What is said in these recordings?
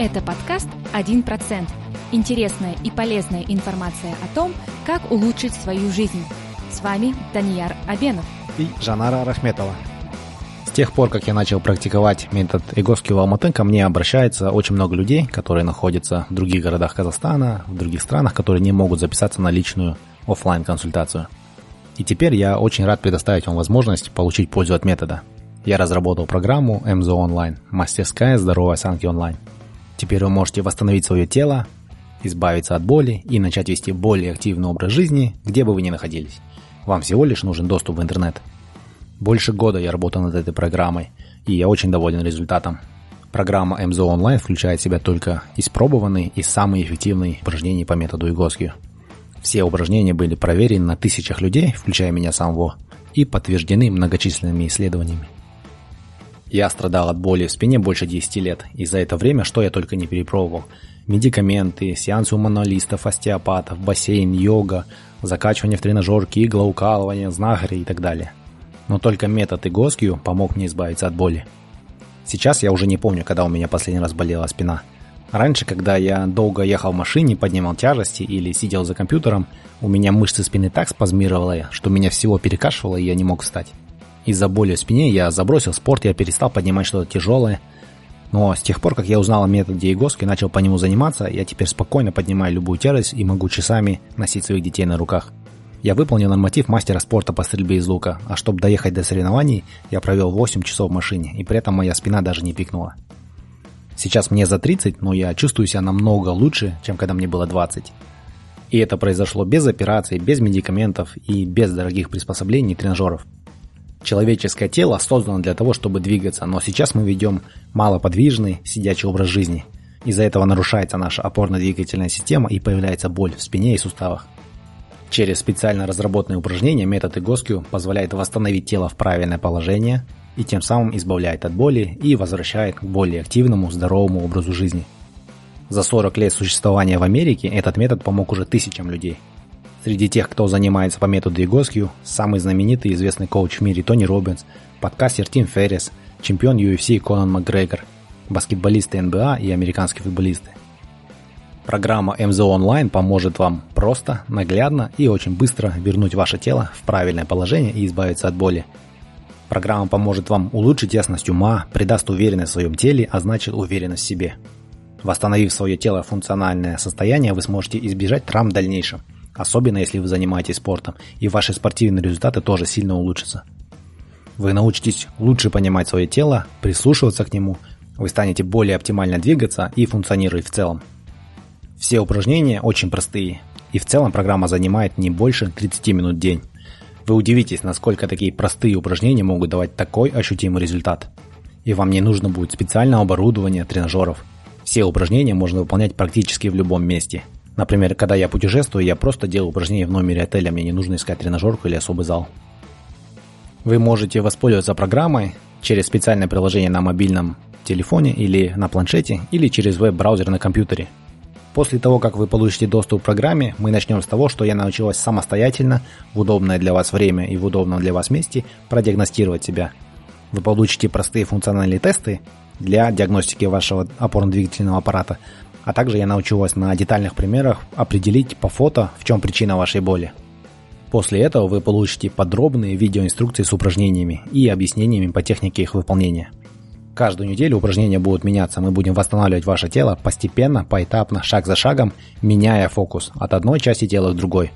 Это подкаст «1%». Интересная и полезная информация о том, как улучшить свою жизнь. С вами Данияр Абенов и Жанара Рахметова. С тех пор, как я начал практиковать метод Игоски в Алматы, ко мне обращается очень много людей, которые находятся в других городах Казахстана, в других странах, которые не могут записаться на личную офлайн консультацию И теперь я очень рад предоставить вам возможность получить пользу от метода. Я разработал программу МЗО Онлайн, мастерская здоровой осанки онлайн. Теперь вы можете восстановить свое тело, избавиться от боли и начать вести более активный образ жизни, где бы вы ни находились. Вам всего лишь нужен доступ в интернет. Больше года я работаю над этой программой, и я очень доволен результатом. Программа МЗО Онлайн включает в себя только испробованные и самые эффективные упражнения по методу Игоскию. Все упражнения были проверены на тысячах людей, включая меня самого, и подтверждены многочисленными исследованиями. Я страдал от боли в спине больше 10 лет, и за это время что я только не перепробовал. Медикаменты, сеансы у мануалистов, остеопатов, бассейн, йога, закачивание в тренажерки, иглоукалывание, знахари и так далее. Но только метод Игоскью помог мне избавиться от боли. Сейчас я уже не помню, когда у меня последний раз болела спина. Раньше, когда я долго ехал в машине, поднимал тяжести или сидел за компьютером, у меня мышцы спины так спазмировали, что меня всего перекашивало и я не мог встать. Из-за боли в спине я забросил спорт, я перестал поднимать что-то тяжелое. Но с тех пор, как я узнал о методе Игоски и начал по нему заниматься, я теперь спокойно поднимаю любую тяжесть и могу часами носить своих детей на руках. Я выполнил норматив мастера спорта по стрельбе из лука, а чтобы доехать до соревнований, я провел 8 часов в машине, и при этом моя спина даже не пикнула. Сейчас мне за 30, но я чувствую себя намного лучше, чем когда мне было 20. И это произошло без операций, без медикаментов и без дорогих приспособлений и тренажеров. Человеческое тело создано для того, чтобы двигаться, но сейчас мы ведем малоподвижный, сидячий образ жизни. Из-за этого нарушается наша опорно-двигательная система и появляется боль в спине и суставах. Через специально разработанные упражнения метод Игоскю позволяет восстановить тело в правильное положение и тем самым избавляет от боли и возвращает к более активному, здоровому образу жизни. За 40 лет существования в Америке этот метод помог уже тысячам людей – Среди тех, кто занимается по методу Егоскью, самый знаменитый и известный коуч в мире Тони Робинс, подкастер Тим Феррис, чемпион UFC Конан Макгрегор, баскетболисты НБА и американские футболисты. Программа МЗО Онлайн поможет вам просто, наглядно и очень быстро вернуть ваше тело в правильное положение и избавиться от боли. Программа поможет вам улучшить ясность ума, придаст уверенность в своем теле, а значит уверенность в себе. Восстановив свое тело функциональное состояние, вы сможете избежать травм в дальнейшем – особенно если вы занимаетесь спортом, и ваши спортивные результаты тоже сильно улучшатся. Вы научитесь лучше понимать свое тело, прислушиваться к нему, вы станете более оптимально двигаться и функционировать в целом. Все упражнения очень простые, и в целом программа занимает не больше 30 минут в день. Вы удивитесь, насколько такие простые упражнения могут давать такой ощутимый результат. И вам не нужно будет специального оборудования, тренажеров. Все упражнения можно выполнять практически в любом месте – Например, когда я путешествую, я просто делаю упражнения в номере отеля, мне не нужно искать тренажерку или особый зал. Вы можете воспользоваться программой через специальное приложение на мобильном телефоне или на планшете, или через веб-браузер на компьютере. После того, как вы получите доступ к программе, мы начнем с того, что я научилась самостоятельно, в удобное для вас время и в удобном для вас месте продиагностировать себя. Вы получите простые функциональные тесты для диагностики вашего опорно-двигательного аппарата, а также я научу вас на детальных примерах определить по фото, в чем причина вашей боли. После этого вы получите подробные видеоинструкции с упражнениями и объяснениями по технике их выполнения. Каждую неделю упражнения будут меняться, мы будем восстанавливать ваше тело постепенно, поэтапно, шаг за шагом, меняя фокус от одной части тела к другой.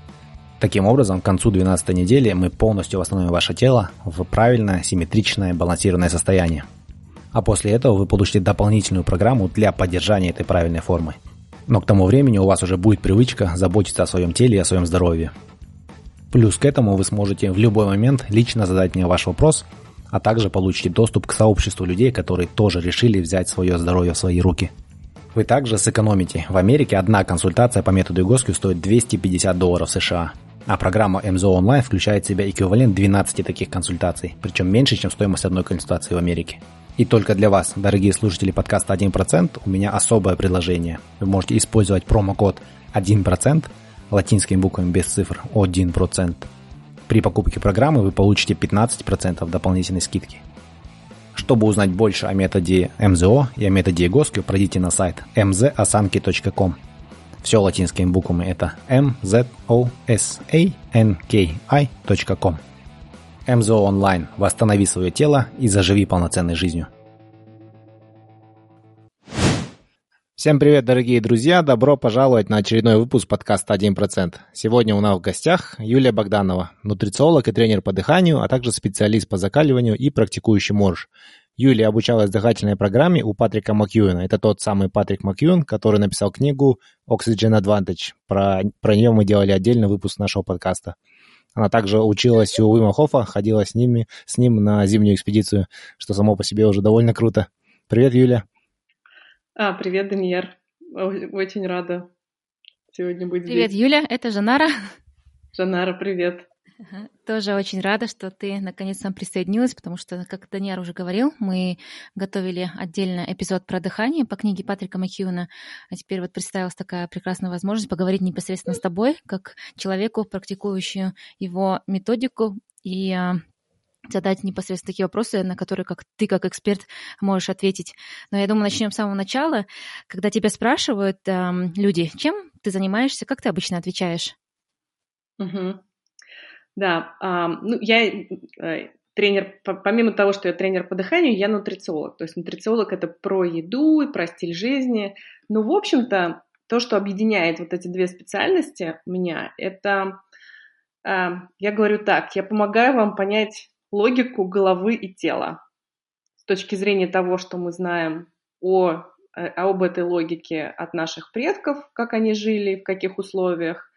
Таким образом, к концу 12 недели мы полностью восстановим ваше тело в правильное, симметричное, балансированное состояние а после этого вы получите дополнительную программу для поддержания этой правильной формы. Но к тому времени у вас уже будет привычка заботиться о своем теле и о своем здоровье. Плюс к этому вы сможете в любой момент лично задать мне ваш вопрос, а также получите доступ к сообществу людей, которые тоже решили взять свое здоровье в свои руки. Вы также сэкономите. В Америке одна консультация по методу Игоски стоит 250 долларов США, а программа МЗО Онлайн включает в себя эквивалент 12 таких консультаций, причем меньше, чем стоимость одной консультации в Америке. И только для вас, дорогие слушатели подкаста 1%, у меня особое предложение. Вы можете использовать промокод 1% латинскими буквами без цифр 1%. При покупке программы вы получите 15% дополнительной скидки. Чтобы узнать больше о методе МЗО и о методе ЕГОСКИ, пройдите на сайт mzasanki.com. Все латинскими буквами это mzosanki.com. МЗО онлайн. Восстанови свое тело и заживи полноценной жизнью. Всем привет, дорогие друзья! Добро пожаловать на очередной выпуск подкаста «1%». Сегодня у нас в гостях Юлия Богданова, нутрициолог и тренер по дыханию, а также специалист по закаливанию и практикующий морж. Юлия обучалась дыхательной программе у Патрика Макьюина. Это тот самый Патрик Макьюин, который написал книгу Oxygen Advantage. Про, про нее мы делали отдельный выпуск нашего подкаста. Она также училась у Уима Хофа, ходила с, ними, с ним на зимнюю экспедицию, что само по себе уже довольно круто. Привет, Юля. А, привет, Даниэр. Очень рада сегодня быть привет, здесь. Привет, Юля, это Жанара. Жанара, привет. Тоже очень рада, что ты наконец нам присоединилась, потому что, как Даниэр уже говорил, мы готовили отдельно эпизод про дыхание по книге Патрика Макьюна, а теперь вот представилась такая прекрасная возможность поговорить непосредственно с тобой, как человеку, практикующую его методику и а, задать непосредственно такие вопросы, на которые как ты, как эксперт, можешь ответить. Но я думаю, начнем с самого начала. Когда тебя спрашивают э, люди, чем ты занимаешься, как ты обычно отвечаешь? Угу. Да, ну я э, тренер, помимо того, что я тренер по дыханию, я нутрициолог. То есть нутрициолог это про еду и про стиль жизни. Но, в общем-то, то, что объединяет вот эти две специальности меня, это, э, я говорю так, я помогаю вам понять логику головы и тела. С точки зрения того, что мы знаем о, э, об этой логике от наших предков, как они жили, в каких условиях,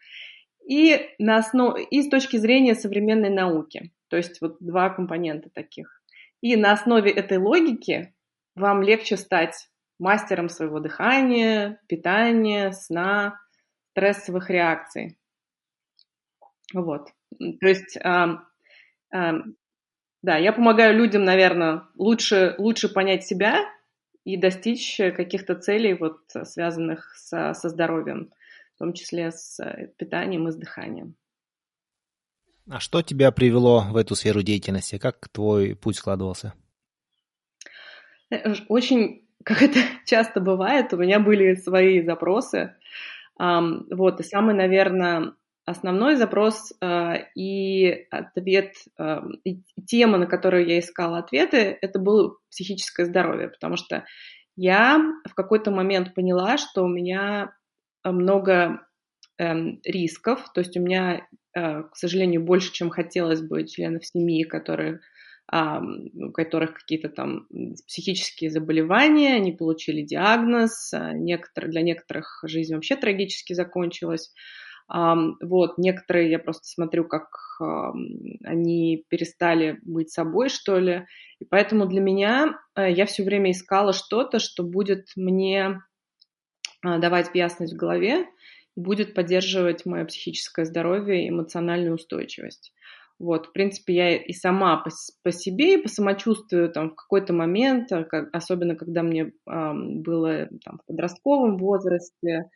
и, на основ... и с точки зрения современной науки. То есть вот два компонента таких. И на основе этой логики вам легче стать мастером своего дыхания, питания, сна, стрессовых реакций. Вот. То есть да, я помогаю людям, наверное, лучше, лучше понять себя и достичь каких-то целей, вот, связанных со, со здоровьем, в том числе с э, питанием и с дыханием. А что тебя привело в эту сферу деятельности? Как твой путь складывался? Э, очень, как это часто бывает, у меня были свои запросы. Вот, и самый, наверное, основной запрос э, и ответ, э, и тема, на которую я искала ответы, это было психическое здоровье, потому что я в какой-то момент поняла, что у меня много э, рисков, то есть у меня, э, к сожалению, больше, чем хотелось бы членов семьи, которые у которых какие-то там психические заболевания, они получили диагноз, а некоторые, для некоторых жизнь вообще трагически закончилась. Вот, некоторые я просто смотрю, как они перестали быть собой, что ли. И поэтому для меня э, я все время искала что-то, что будет мне давать ясность в голове, будет поддерживать мое психическое здоровье и эмоциональную устойчивость. Вот, в принципе, я и сама по, по себе и по самочувствию там в какой-то момент, а, как, особенно когда мне э, было там, в подростковом возрасте,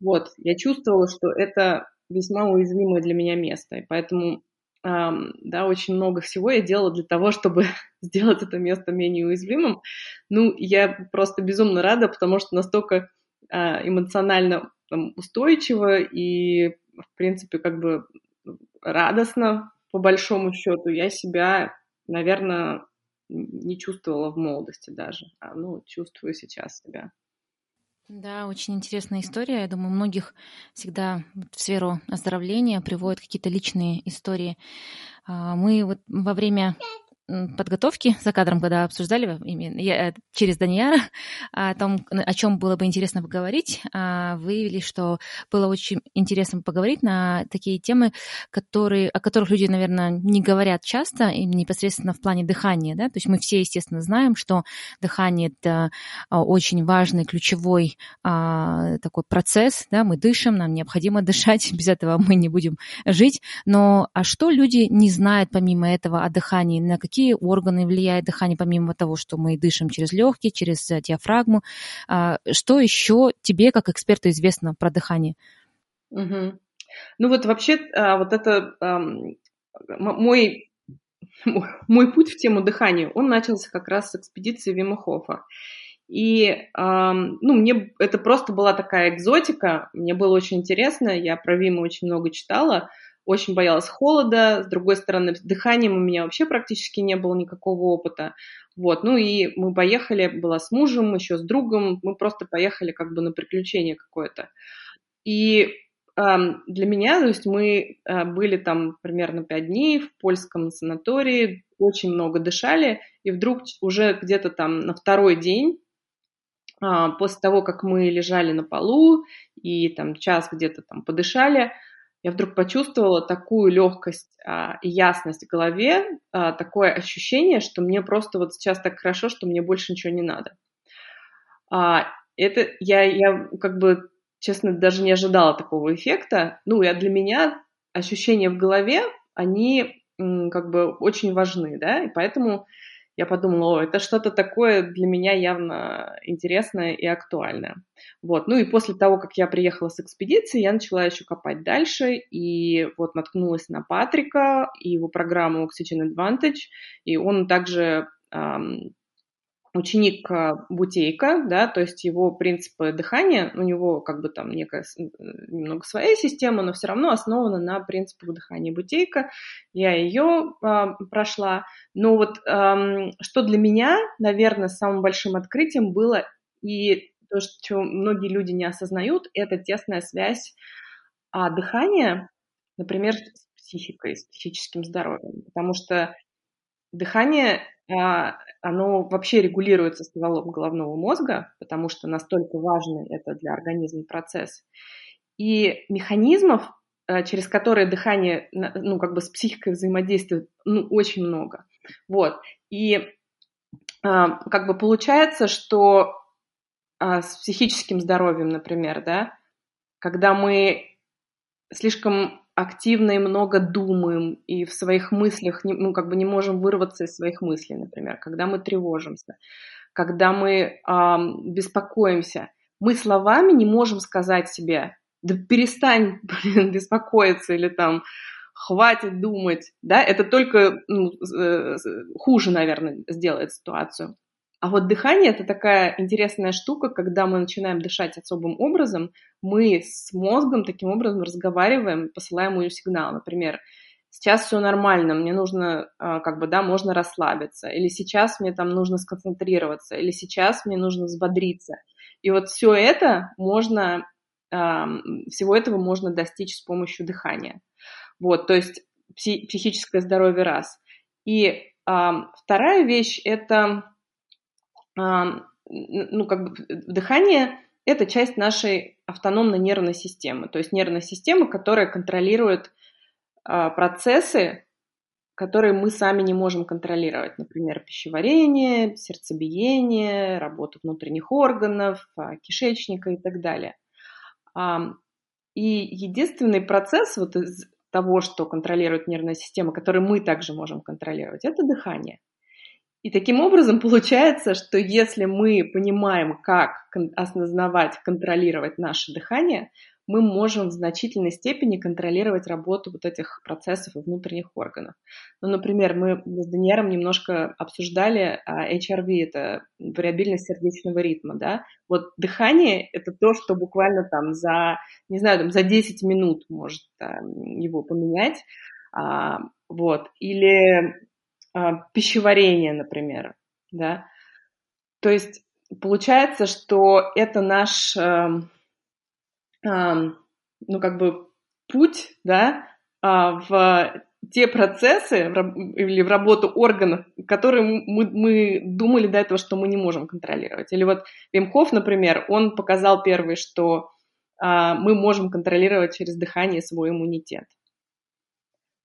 вот, я чувствовала, что это весьма уязвимое для меня место, и поэтому Um, да, очень много всего я делала для того, чтобы сделать это место менее уязвимым. Ну, я просто безумно рада, потому что настолько эмоционально там, устойчиво и, в принципе, как бы радостно, по большому счету, я себя, наверное, не чувствовала в молодости даже, а, ну, чувствую сейчас себя. Да, очень интересная история. Я думаю, многих всегда в сферу оздоровления приводят какие-то личные истории. А, мы вот во время подготовки за кадром, когда обсуждали именно, я, э, через Данияра о том, о чем было бы интересно поговорить, а, выявили, что было очень интересно поговорить на такие темы, которые, о которых люди, наверное, не говорят часто, и непосредственно в плане дыхания. Да? То есть мы все, естественно, знаем, что дыхание – это а, очень важный, ключевой а, такой процесс. Да? Мы дышим, нам необходимо дышать, без этого мы не будем жить. Но а что люди не знают помимо этого о дыхании? На какие какие органы влияет дыхание, помимо того, что мы дышим через легкие, через э, диафрагму. А, что еще тебе, как эксперту, известно про дыхание? Угу. Ну вот вообще а, вот это мой мой путь в тему дыхания, он начался как раз с экспедиции Вимахофа. И, ну, мне это просто была такая экзотика, мне было очень интересно, я про Вима очень много читала, очень боялась холода, с другой стороны, с дыханием у меня вообще практически не было никакого опыта, вот, ну и мы поехали, была с мужем, еще с другом, мы просто поехали как бы на приключение какое-то. И для меня, то есть мы э, были там примерно пять дней в польском санатории, очень много дышали, и вдруг уже где-то там на второй день, а, после того, как мы лежали на полу и там час где-то там подышали, я вдруг почувствовала такую легкость а, и ясность в голове, а, такое ощущение, что мне просто вот сейчас так хорошо, что мне больше ничего не надо. Это я, я как бы честно, даже не ожидала такого эффекта. Ну, и для меня ощущения в голове, они как бы очень важны, да, и поэтому я подумала, о, это что-то такое для меня явно интересное и актуальное. Вот, ну и после того, как я приехала с экспедиции, я начала еще копать дальше, и вот наткнулась на Патрика и его программу Oxygen Advantage, и он также ученик а, Бутейка, да, то есть его принципы дыхания, у него как бы там некая немного своя система, но все равно основана на принципах дыхания Бутейка. Я ее а, прошла. Но вот а, что для меня, наверное, самым большим открытием было, и то, что многие люди не осознают, это тесная связь а, дыхания, например, с психикой, с психическим здоровьем. Потому что дыхание а, оно вообще регулируется стволом головного мозга, потому что настолько важный это для организма процесс. И механизмов, э, через которые дыхание, ну, как бы с психикой взаимодействует, ну, очень много. Вот. И а, как бы получается, что а, с психическим здоровьем, например, да, когда мы слишком активно и много думаем и в своих мыслях, ну, как бы не можем вырваться из своих мыслей, например, когда мы тревожимся, когда мы э, беспокоимся, мы словами не можем сказать себе, да перестань, блин, беспокоиться или там хватит думать, да, это только ну, э, хуже, наверное, сделает ситуацию. А вот дыхание это такая интересная штука, когда мы начинаем дышать особым образом, мы с мозгом таким образом разговариваем, посылаем ему сигнал. Например, сейчас все нормально, мне нужно, а, как бы, да, можно расслабиться, или сейчас мне там нужно сконцентрироваться, или сейчас мне нужно взбодриться. И вот все это можно, всего этого можно достичь с помощью дыхания. Вот, то есть психическое здоровье раз. И вторая вещь – это ну, как бы дыхание – это часть нашей автономной нервной системы, то есть нервной системы, которая контролирует а, процессы, которые мы сами не можем контролировать, например, пищеварение, сердцебиение, работу внутренних органов, а, кишечника и так далее. И единственный процесс вот из того, что контролирует нервная система, который мы также можем контролировать, это дыхание – и таким образом получается, что если мы понимаем, как осознавать, контролировать наше дыхание, мы можем в значительной степени контролировать работу вот этих процессов и внутренних органов. Ну, например, мы с Даниэром немножко обсуждали а, HRV, это вариабильность сердечного ритма, да. Вот дыхание – это то, что буквально там за, не знаю, там за 10 минут может его поменять. А, вот. Или а, пищеварение, например, да. То есть получается, что это наш, э, э, ну как бы путь, да, э, в те процессы или в работу органов, которые мы, мы думали до этого, что мы не можем контролировать. Или вот Вимхов, например, он показал первый, что э, мы можем контролировать через дыхание свой иммунитет.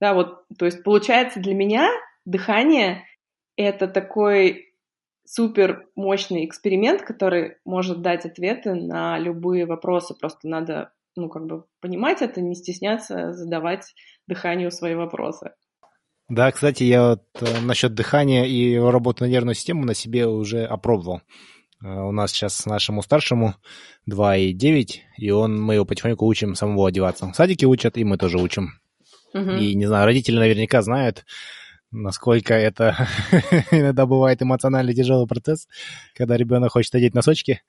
Да, вот, то есть получается для меня дыхание — это такой супер мощный эксперимент, который может дать ответы на любые вопросы. Просто надо, ну, как бы понимать это, не стесняться задавать дыханию свои вопросы. Да, кстати, я вот э, насчет дыхания и работы на нервную систему на себе уже опробовал. Э, у нас сейчас нашему старшему 2,9, и он, мы его потихоньку учим самого одеваться. В садике учат, и мы тоже учим. Угу. И, не знаю, родители наверняка знают, насколько это иногда бывает эмоционально тяжелый процесс, когда ребенок хочет одеть носочки,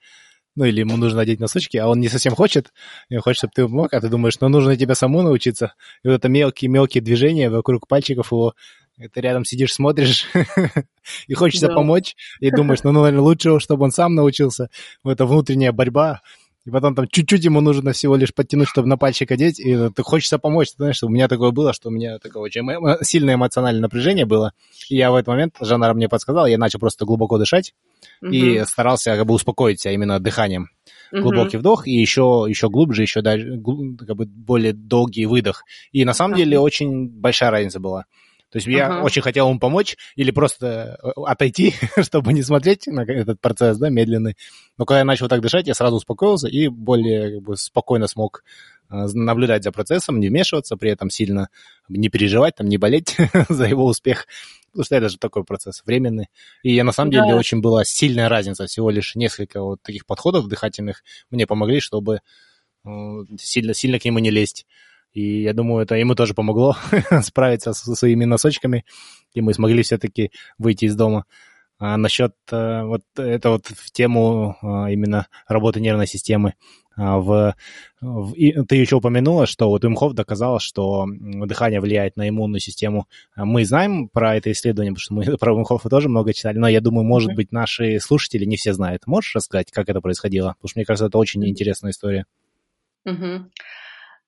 ну или ему нужно одеть носочки, а он не совсем хочет, и он хочет, чтобы ты мог, а ты думаешь, ну нужно тебе саму научиться. И вот это мелкие-мелкие движения вокруг пальчиков его, ты рядом сидишь, смотришь, и хочется да. помочь, и думаешь, ну, наверное, лучше, чтобы он сам научился. Это внутренняя борьба, и потом там чуть-чуть ему нужно всего лишь подтянуть, чтобы на пальчик одеть, и ты хочется помочь. Ты знаешь, у меня такое было, что у меня такое очень сильное эмоциональное напряжение было. И я в этот момент, Жанна мне подсказал, я начал просто глубоко дышать угу. и старался как бы успокоить себя именно дыханием. Угу. Глубокий вдох и еще, еще глубже, еще дальше, как бы более долгий выдох. И на самом деле очень большая разница была. То есть я uh-huh. очень хотел ему помочь или просто э, отойти, чтобы не смотреть на этот процесс, да, медленный. Но когда я начал так дышать, я сразу успокоился и более как бы, спокойно смог э, наблюдать за процессом, не вмешиваться, при этом сильно не переживать, там, не болеть за его успех. Потому что это же такой процесс временный. И я, на самом да. деле очень была сильная разница. Всего лишь несколько вот таких подходов дыхательных мне помогли, чтобы э, сильно, сильно к нему не лезть. И я думаю, это ему тоже помогло справиться со своими носочками, и мы смогли все-таки выйти из дома. А насчет э, вот это вот в тему а, именно работы нервной системы. А, в, в, и ты еще упомянула, что вот Имхов доказал, что дыхание влияет на иммунную систему. Мы знаем про это исследование, потому что мы про Имхова тоже много читали, но я думаю, может быть, наши слушатели не все знают. Можешь рассказать, как это происходило? Потому что мне кажется, это очень интересная история. Mm-hmm.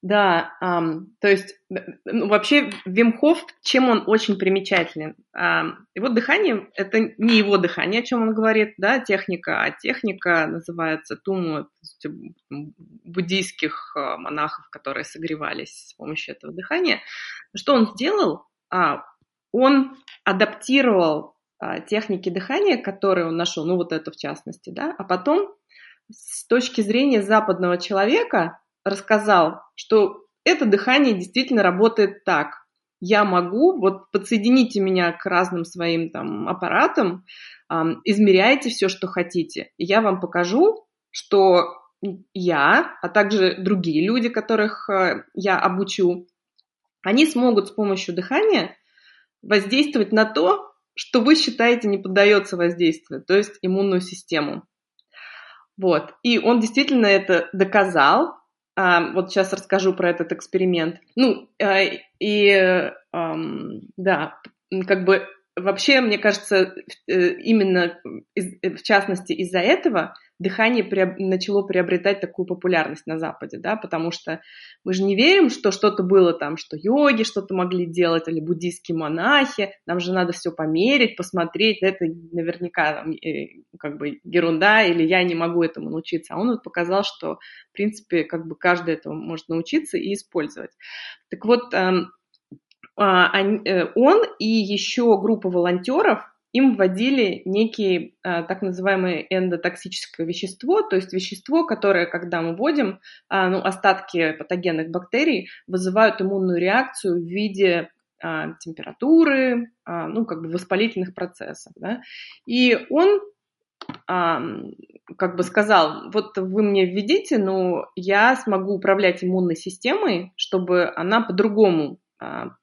Да, um, то есть ну, вообще Вимхов, чем он очень примечателен? Um, его дыхание – это не его дыхание, о чем он говорит, да, техника, а техника называется туму, буддийских uh, монахов, которые согревались с помощью этого дыхания. Что он сделал? Uh, он адаптировал uh, техники дыхания, которые он нашел, ну вот это в частности, да, а потом с точки зрения западного человека – рассказал, что это дыхание действительно работает так. Я могу, вот подсоедините меня к разным своим там аппаратам, э, измеряйте все, что хотите, и я вам покажу, что я, а также другие люди, которых э, я обучу, они смогут с помощью дыхания воздействовать на то, что вы считаете не поддается воздействию, то есть иммунную систему. Вот. И он действительно это доказал, вот сейчас расскажу про этот эксперимент. Ну, а, и да, как бы вообще, мне кажется, э, именно в частности из-за этого дыхание приоб... начало приобретать такую популярность на Западе, да, потому что мы же не верим, что что-то было там, что йоги что-то могли делать, или буддийские монахи, нам же надо все померить, посмотреть, это наверняка там, э, как бы ерунда, или я не могу этому научиться. А он вот показал, что, в принципе, как бы каждый этого может научиться и использовать. Так вот, э, он и еще группа волонтеров им вводили некие а, так называемое эндотоксическое вещество, то есть вещество, которое, когда мы вводим, а, ну, остатки патогенных бактерий вызывают иммунную реакцию в виде а, температуры, а, ну, как бы воспалительных процессов. Да? И он а, как бы сказал, вот вы мне введите, но я смогу управлять иммунной системой, чтобы она по-другому а,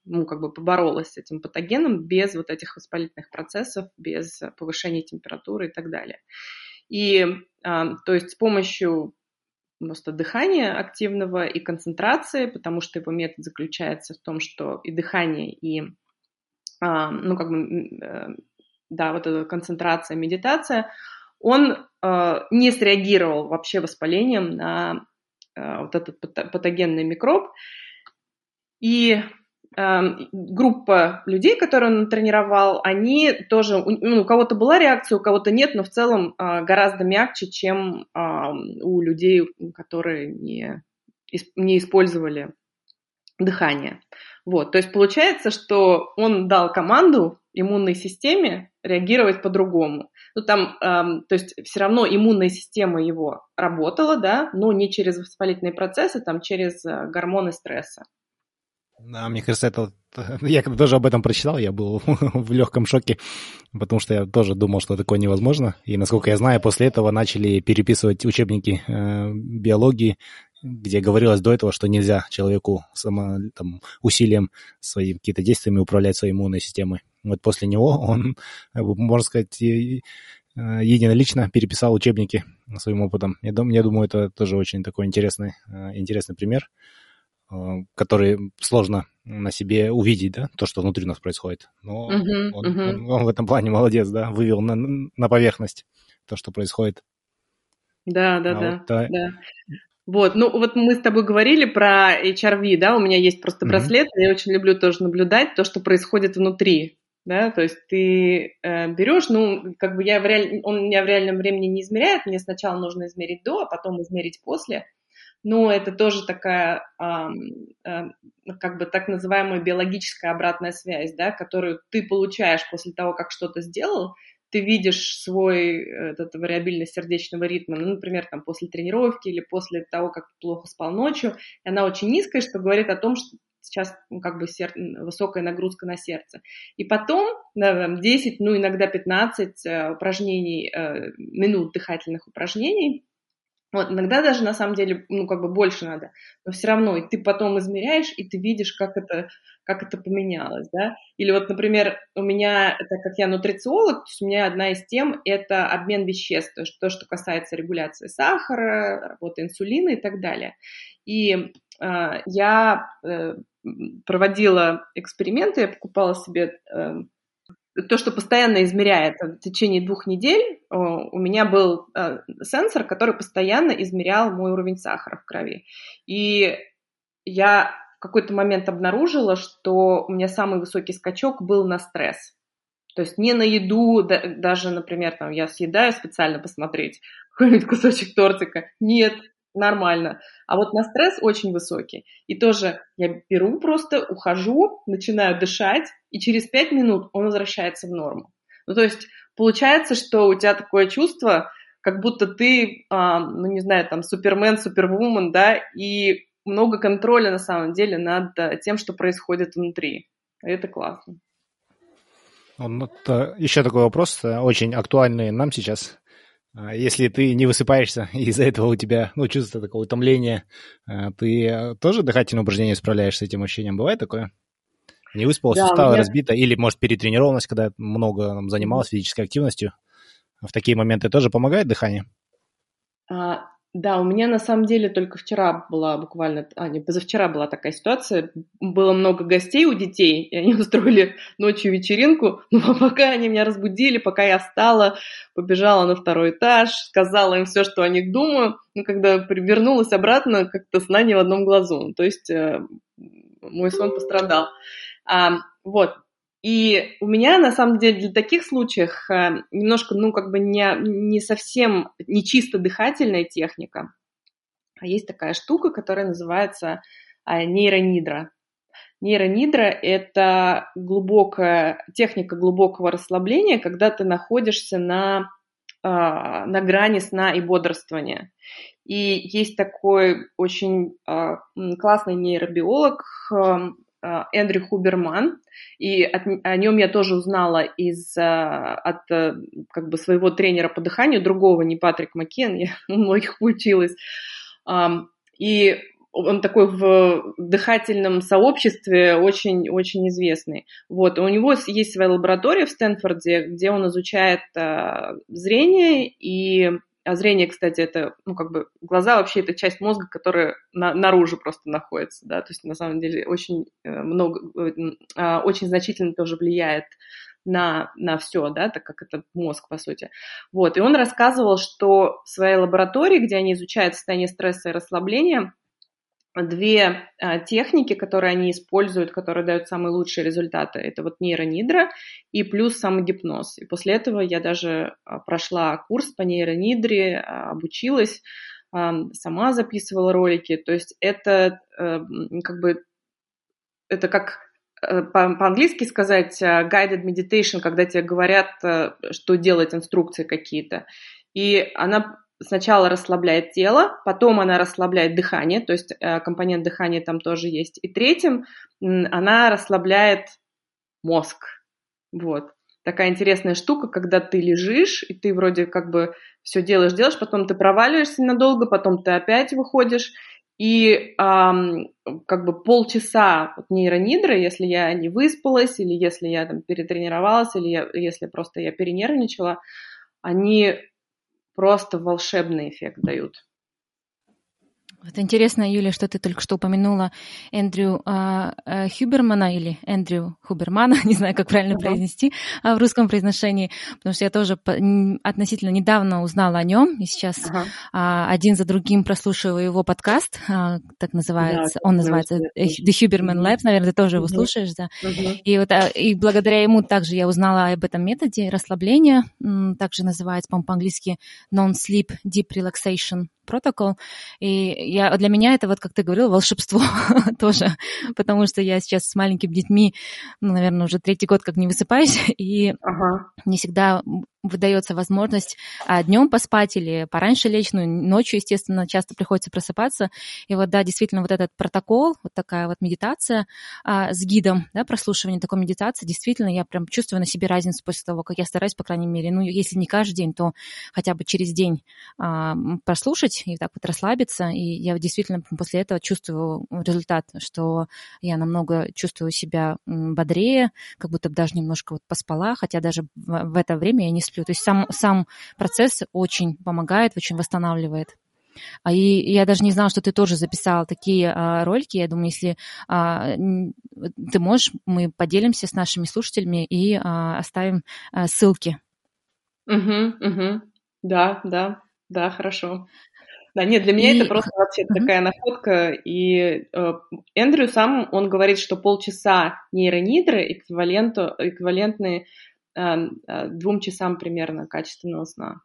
ну, как бы поборолась с этим патогеном без вот этих воспалительных процессов, без повышения температуры и так далее. И, а, то есть с помощью просто дыхания активного и концентрации, потому что его метод заключается в том, что и дыхание, и, а, ну, как бы, э, да, вот эта концентрация, медитация, он не среагировал вообще воспалением на вот этот патогенный микроб. И группа людей, которые он тренировал, они тоже, ну, у кого-то была реакция, у кого-то нет, но в целом а, гораздо мягче, чем у людей, которые не, не использовали дыхание. Вот, то есть получается, что он дал команду иммунной системе реагировать по-другому. Ну, там, эм, то есть все равно иммунная система его работала, да, но не через воспалительные процессы, там через э, гормоны стресса. Да, мне кажется, это я когда тоже об этом прочитал, я был в легком шоке, потому что я тоже думал, что такое невозможно. И, насколько я знаю, после этого начали переписывать учебники э, биологии, где говорилось до этого, что нельзя человеку само, там, усилием своими какие-то действиями управлять своей иммунной системой. Вот после него он, можно сказать, единолично переписал учебники своим опытом. Я, думаю, это тоже очень такой интересный, интересный пример, который сложно на себе увидеть, да, то, что внутри нас происходит. Но uh-huh, он, uh-huh. Он, он в этом плане молодец, да, вывел на, на поверхность то, что происходит. Да, да, а да, вот, а... да. Вот, ну вот мы с тобой говорили про HRV, да, у меня есть просто браслет, mm-hmm. я очень люблю тоже наблюдать то, что происходит внутри, да, то есть ты э, берешь, ну, как бы я в реаль... он меня в реальном времени не измеряет, мне сначала нужно измерить до, а потом измерить после, но это тоже такая, э, э, как бы так называемая биологическая обратная связь, да, которую ты получаешь после того, как что-то сделал, ты видишь свой этот, вариабильность сердечного ритма, ну, например, там, после тренировки или после того, как плохо спал ночью, и она очень низкая, что говорит о том, что сейчас ну, как бы сер... высокая нагрузка на сердце. И потом да, 10, ну иногда 15 э, упражнений, э, минут дыхательных упражнений, вот, иногда даже на самом деле, ну, как бы больше надо, но все равно, и ты потом измеряешь, и ты видишь, как это, как это поменялось, да. Или вот, например, у меня, так как я нутрициолог, то есть у меня одна из тем – это обмен веществ, то, что, то, что касается регуляции сахара, работы инсулина и так далее. И э, я э, проводила эксперименты, я покупала себе э, то, что постоянно измеряет в течение двух недель, у меня был э, сенсор, который постоянно измерял мой уровень сахара в крови. И я в какой-то момент обнаружила, что у меня самый высокий скачок был на стресс. То есть не на еду, даже, например, там я съедаю специально посмотреть какой-нибудь кусочек тортика. Нет, нормально. А вот на стресс очень высокий. И тоже я беру просто, ухожу, начинаю дышать, и через пять минут он возвращается в норму. Ну, то есть получается, что у тебя такое чувство, как будто ты, а, ну, не знаю, там, супермен, супервумен, да, и много контроля на самом деле над э, тем, что происходит внутри. Это классно. Вот, еще такой вопрос, э, очень актуальный нам сейчас. А если ты не высыпаешься, и из-за этого у тебя ну, чувство такого утомления, а, ты тоже дыхательное упражнение справляешься с этим ощущением? Бывает такое? Не выспалась, да, устала, меня... разбита, или, может, перетренированность, когда много занималась физической активностью. В такие моменты тоже помогает дыхание? А, да, у меня на самом деле только вчера была буквально, а не, позавчера была такая ситуация. Было много гостей у детей, и они устроили ночью вечеринку. Ну, а пока они меня разбудили, пока я встала, побежала на второй этаж, сказала им все, что о них думаю. Ну, когда вернулась обратно, как-то сна не в одном глазу. То есть э, мой сон пострадал. А, вот, и у меня, на самом деле, для таких случаев э, немножко, ну, как бы не, не совсем, не чисто дыхательная техника, а есть такая штука, которая называется э, нейронидра. Нейронидра – это глубокая, техника глубокого расслабления, когда ты находишься на, э, на грани сна и бодрствования. И есть такой очень классный нейробиолог Э, Эндрю Хуберман, и от, о нем я тоже узнала из, э, от э, как бы своего тренера по дыханию, другого, не Патрик Макен, я у многих училась. И он такой в дыхательном сообществе очень-очень известный. Вот, у него есть своя лаборатория в Стэнфорде, где он изучает зрение и а зрение, кстати, это, ну, как бы, глаза вообще это часть мозга, которая на, наружу просто находится, да, то есть на самом деле очень э, много, э, а, очень значительно тоже влияет на, на все, да, так как это мозг, по сути. Вот, и он рассказывал, что в своей лаборатории, где они изучают состояние стресса и расслабления, две а, техники, которые они используют, которые дают самые лучшие результаты. Это вот нейронидра и плюс самогипноз. И после этого я даже а, прошла курс по нейронидре, а, обучилась, сама записывала ролики. То есть это а, как бы это как э, по-английски сказать э, guided meditation, когда тебе говорят, что делать, инструкции какие-то. И она сначала расслабляет тело, потом она расслабляет дыхание, то есть э, компонент дыхания там тоже есть. И третьим она расслабляет мозг. Вот. Такая интересная штука, когда ты лежишь, и ты вроде как бы все делаешь, делаешь, потом ты проваливаешься надолго, потом ты опять выходишь, и эм, как бы полчаса вот нейронидры, если я не выспалась, или если я там перетренировалась, или я, если просто я перенервничала, они просто волшебный эффект дают. Вот интересно, Юля, что ты только что упомянула Эндрю э, э, Хюбермана или Эндрю Хубермана, не знаю, как правильно uh-huh. произнести э, в русском произношении, потому что я тоже по, относительно недавно узнала о нем, и сейчас uh-huh. э, один за другим прослушиваю его подкаст, э, так называется, yeah, он называется The Huberman Labs, наверное, ты тоже uh-huh. его слушаешь, да. Uh-huh. И вот э, и благодаря ему также я узнала об этом методе расслабления, также называется, по-моему, по-английски Non-Sleep Deep Relaxation протокол. И я, для меня это, вот как ты говорил, волшебство тоже, потому что я сейчас с маленькими детьми, ну, наверное, уже третий год как не высыпаюсь, и ага. не всегда выдается возможность а, днем поспать или пораньше лечь, ну, ночью, естественно, часто приходится просыпаться. И вот, да, действительно, вот этот протокол, вот такая вот медитация а, с гидом, да, прослушивание такой медитации, действительно, я прям чувствую на себе разницу после того, как я стараюсь, по крайней мере, ну, если не каждый день, то хотя бы через день а, прослушать и так вот расслабиться. И я действительно после этого чувствую результат, что я намного чувствую себя бодрее, как будто бы даже немножко вот поспала, хотя даже в, это время я не сплю. То есть сам, сам процесс очень помогает, очень восстанавливает. А и я даже не знала, что ты тоже записал такие а, ролики. Я думаю, если а, ты можешь, мы поделимся с нашими слушателями и а, оставим а, ссылки. Угу, угу. Да, да, да, хорошо. Да, нет, для меня и... это просто вообще uh-huh. такая находка. И э, Эндрю сам, он говорит, что полчаса нейронидры эквиваленту, эквивалентны двум часам примерно качественного сна.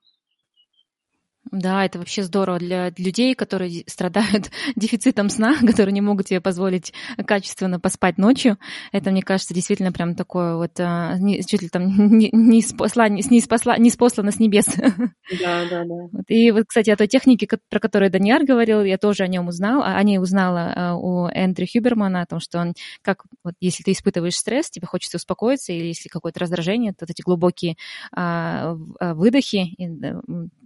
Да, это вообще здорово для людей, которые страдают дефицитом сна, которые не могут себе позволить качественно поспать ночью. Это, мне кажется, действительно прям такое вот, а, чуть ли там не, не, спосла, не, спосла, не спослано с небес. Да, да, да. И вот, кстати, о той технике, про которую Даниар говорил, я тоже о нем узнала, о ней узнала а, у Эндрю Хюбермана, о том, что он, как вот, если ты испытываешь стресс, тебе хочется успокоиться, или если какое-то раздражение, то вот эти глубокие а, выдохи и,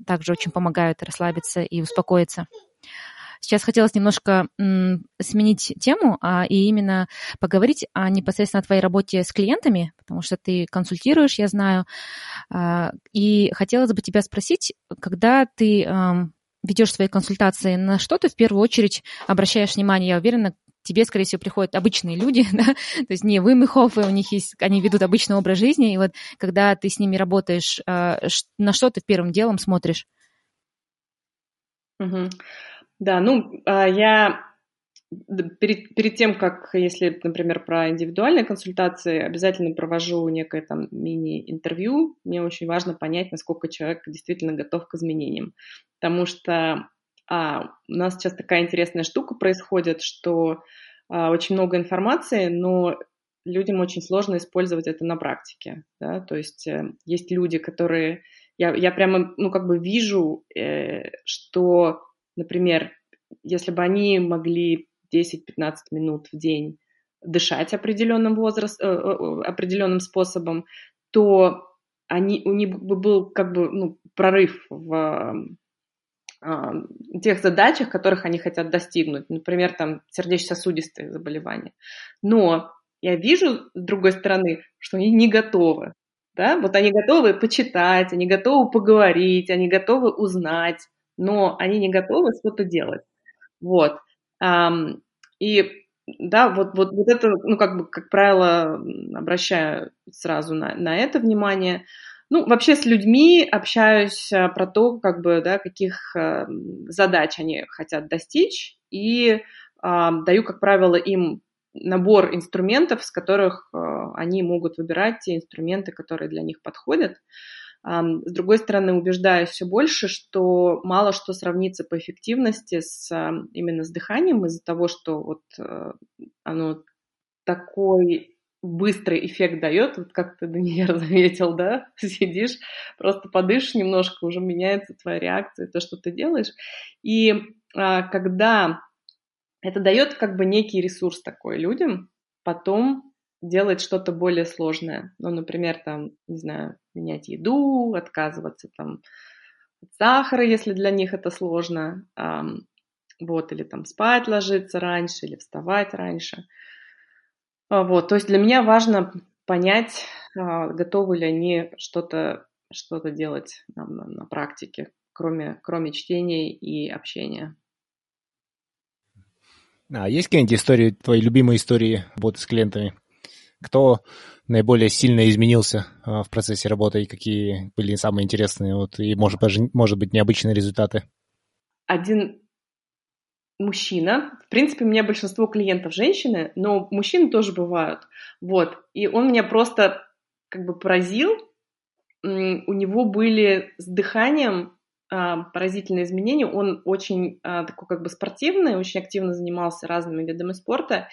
также очень помогают помогают расслабиться и успокоиться. Сейчас хотелось немножко сменить тему а, и именно поговорить о непосредственно твоей работе с клиентами, потому что ты консультируешь, я знаю. А, и хотелось бы тебя спросить, когда ты а, ведешь свои консультации, на что ты в первую очередь обращаешь внимание? Я уверена, тебе, скорее всего, приходят обычные люди, да, то есть не вымыховы, у них есть, они ведут обычный образ жизни, и вот когда ты с ними работаешь, а, на что ты первым делом смотришь? Угу. Да, ну, а, я перед, перед тем, как, если, например, про индивидуальные консультации, обязательно провожу некое там мини-интервью. Мне очень важно понять, насколько человек действительно готов к изменениям. Потому что а, у нас сейчас такая интересная штука происходит, что а, очень много информации, но людям очень сложно использовать это на практике. Да? То есть э, есть люди, которые я, я прямо, ну, как бы вижу, э, что, например, если бы они могли 10-15 минут в день дышать определенным, возраст, э, э, определенным способом, то они, у них бы был как бы ну, прорыв в э, тех задачах, которых они хотят достигнуть, например, там сердечно-сосудистые заболевания. Но я вижу, с другой стороны, что они не готовы да, вот они готовы почитать, они готовы поговорить, они готовы узнать, но они не готовы что-то делать. Вот. И да, вот, вот, вот это, ну, как бы, как правило, обращаю сразу на, на это внимание. Ну, вообще с людьми общаюсь а, про то, как бы, да, каких задач они хотят достичь, и э, даю, как правило, им набор инструментов, с которых э, они могут выбирать те инструменты, которые для них подходят. С другой стороны, убеждаюсь все больше, что мало что сравнится по эффективности с, именно с дыханием из-за того, что вот э, оно такой быстрый эффект дает, вот как ты, Даниэль, заметил, да, сидишь, просто подышишь немножко, уже меняется твоя реакция, то, что ты делаешь. И а, когда это дает как бы некий ресурс такой людям, потом делать что-то более сложное. Ну, например, там, не знаю, менять еду, отказываться там от сахара, если для них это сложно. вот, или там спать ложиться раньше, или вставать раньше. А, вот, то есть для меня важно понять, а, готовы ли они что-то что делать на, на, на практике, кроме, кроме чтения и общения. А есть какие-нибудь истории, твои любимые истории работы с клиентами? Кто наиболее сильно изменился а, в процессе работы и какие были самые интересные вот, и, может, может быть, необычные результаты? Один мужчина. В принципе, у меня большинство клиентов женщины, но мужчины тоже бывают. Вот. И он меня просто как бы поразил. У него были с дыханием поразительные изменения. Он очень а, такой как бы спортивный, очень активно занимался разными видами спорта.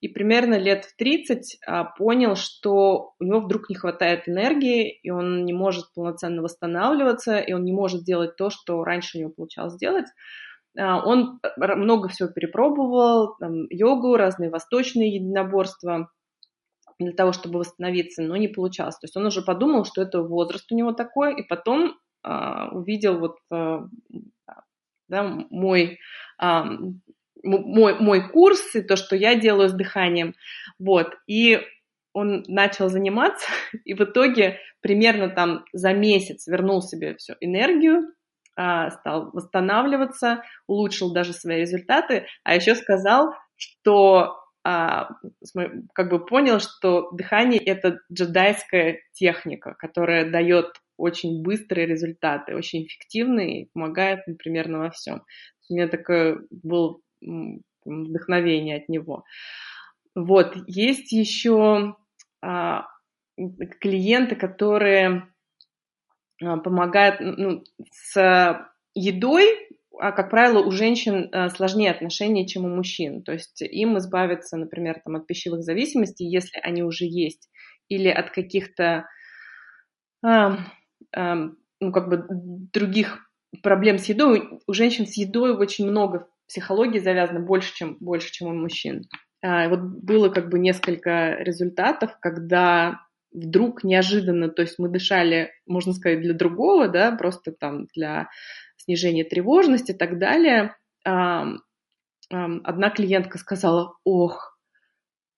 И примерно лет в 30 а, понял, что у него вдруг не хватает энергии, и он не может полноценно восстанавливаться, и он не может делать то, что раньше у него получалось делать. А, он много всего перепробовал, там, йогу, разные восточные единоборства для того, чтобы восстановиться, но не получалось. То есть он уже подумал, что это возраст у него такой, и потом а, увидел вот а, да, мой, а, мой, мой курс и то, что я делаю с дыханием. Вот. И он начал заниматься, и в итоге примерно там за месяц вернул себе всю энергию, а, стал восстанавливаться, улучшил даже свои результаты, а еще сказал, что а, как бы понял, что дыхание это джедайская техника, которая дает очень быстрые результаты, очень эффективные и помогает, например, во всем. У меня такое было вдохновение от него. Вот, есть еще а, клиенты, которые а, помогает ну, с едой, а, как правило, у женщин а, сложнее отношения, чем у мужчин. То есть им избавиться, например, там, от пищевых зависимостей, если они уже есть, или от каких-то ну, как бы других проблем с едой. У женщин с едой очень много психологии завязано больше, чем, больше, чем у мужчин. А, вот было как бы несколько результатов, когда вдруг неожиданно, то есть мы дышали, можно сказать, для другого, да, просто там для снижения тревожности и так далее. Одна клиентка сказала, ох,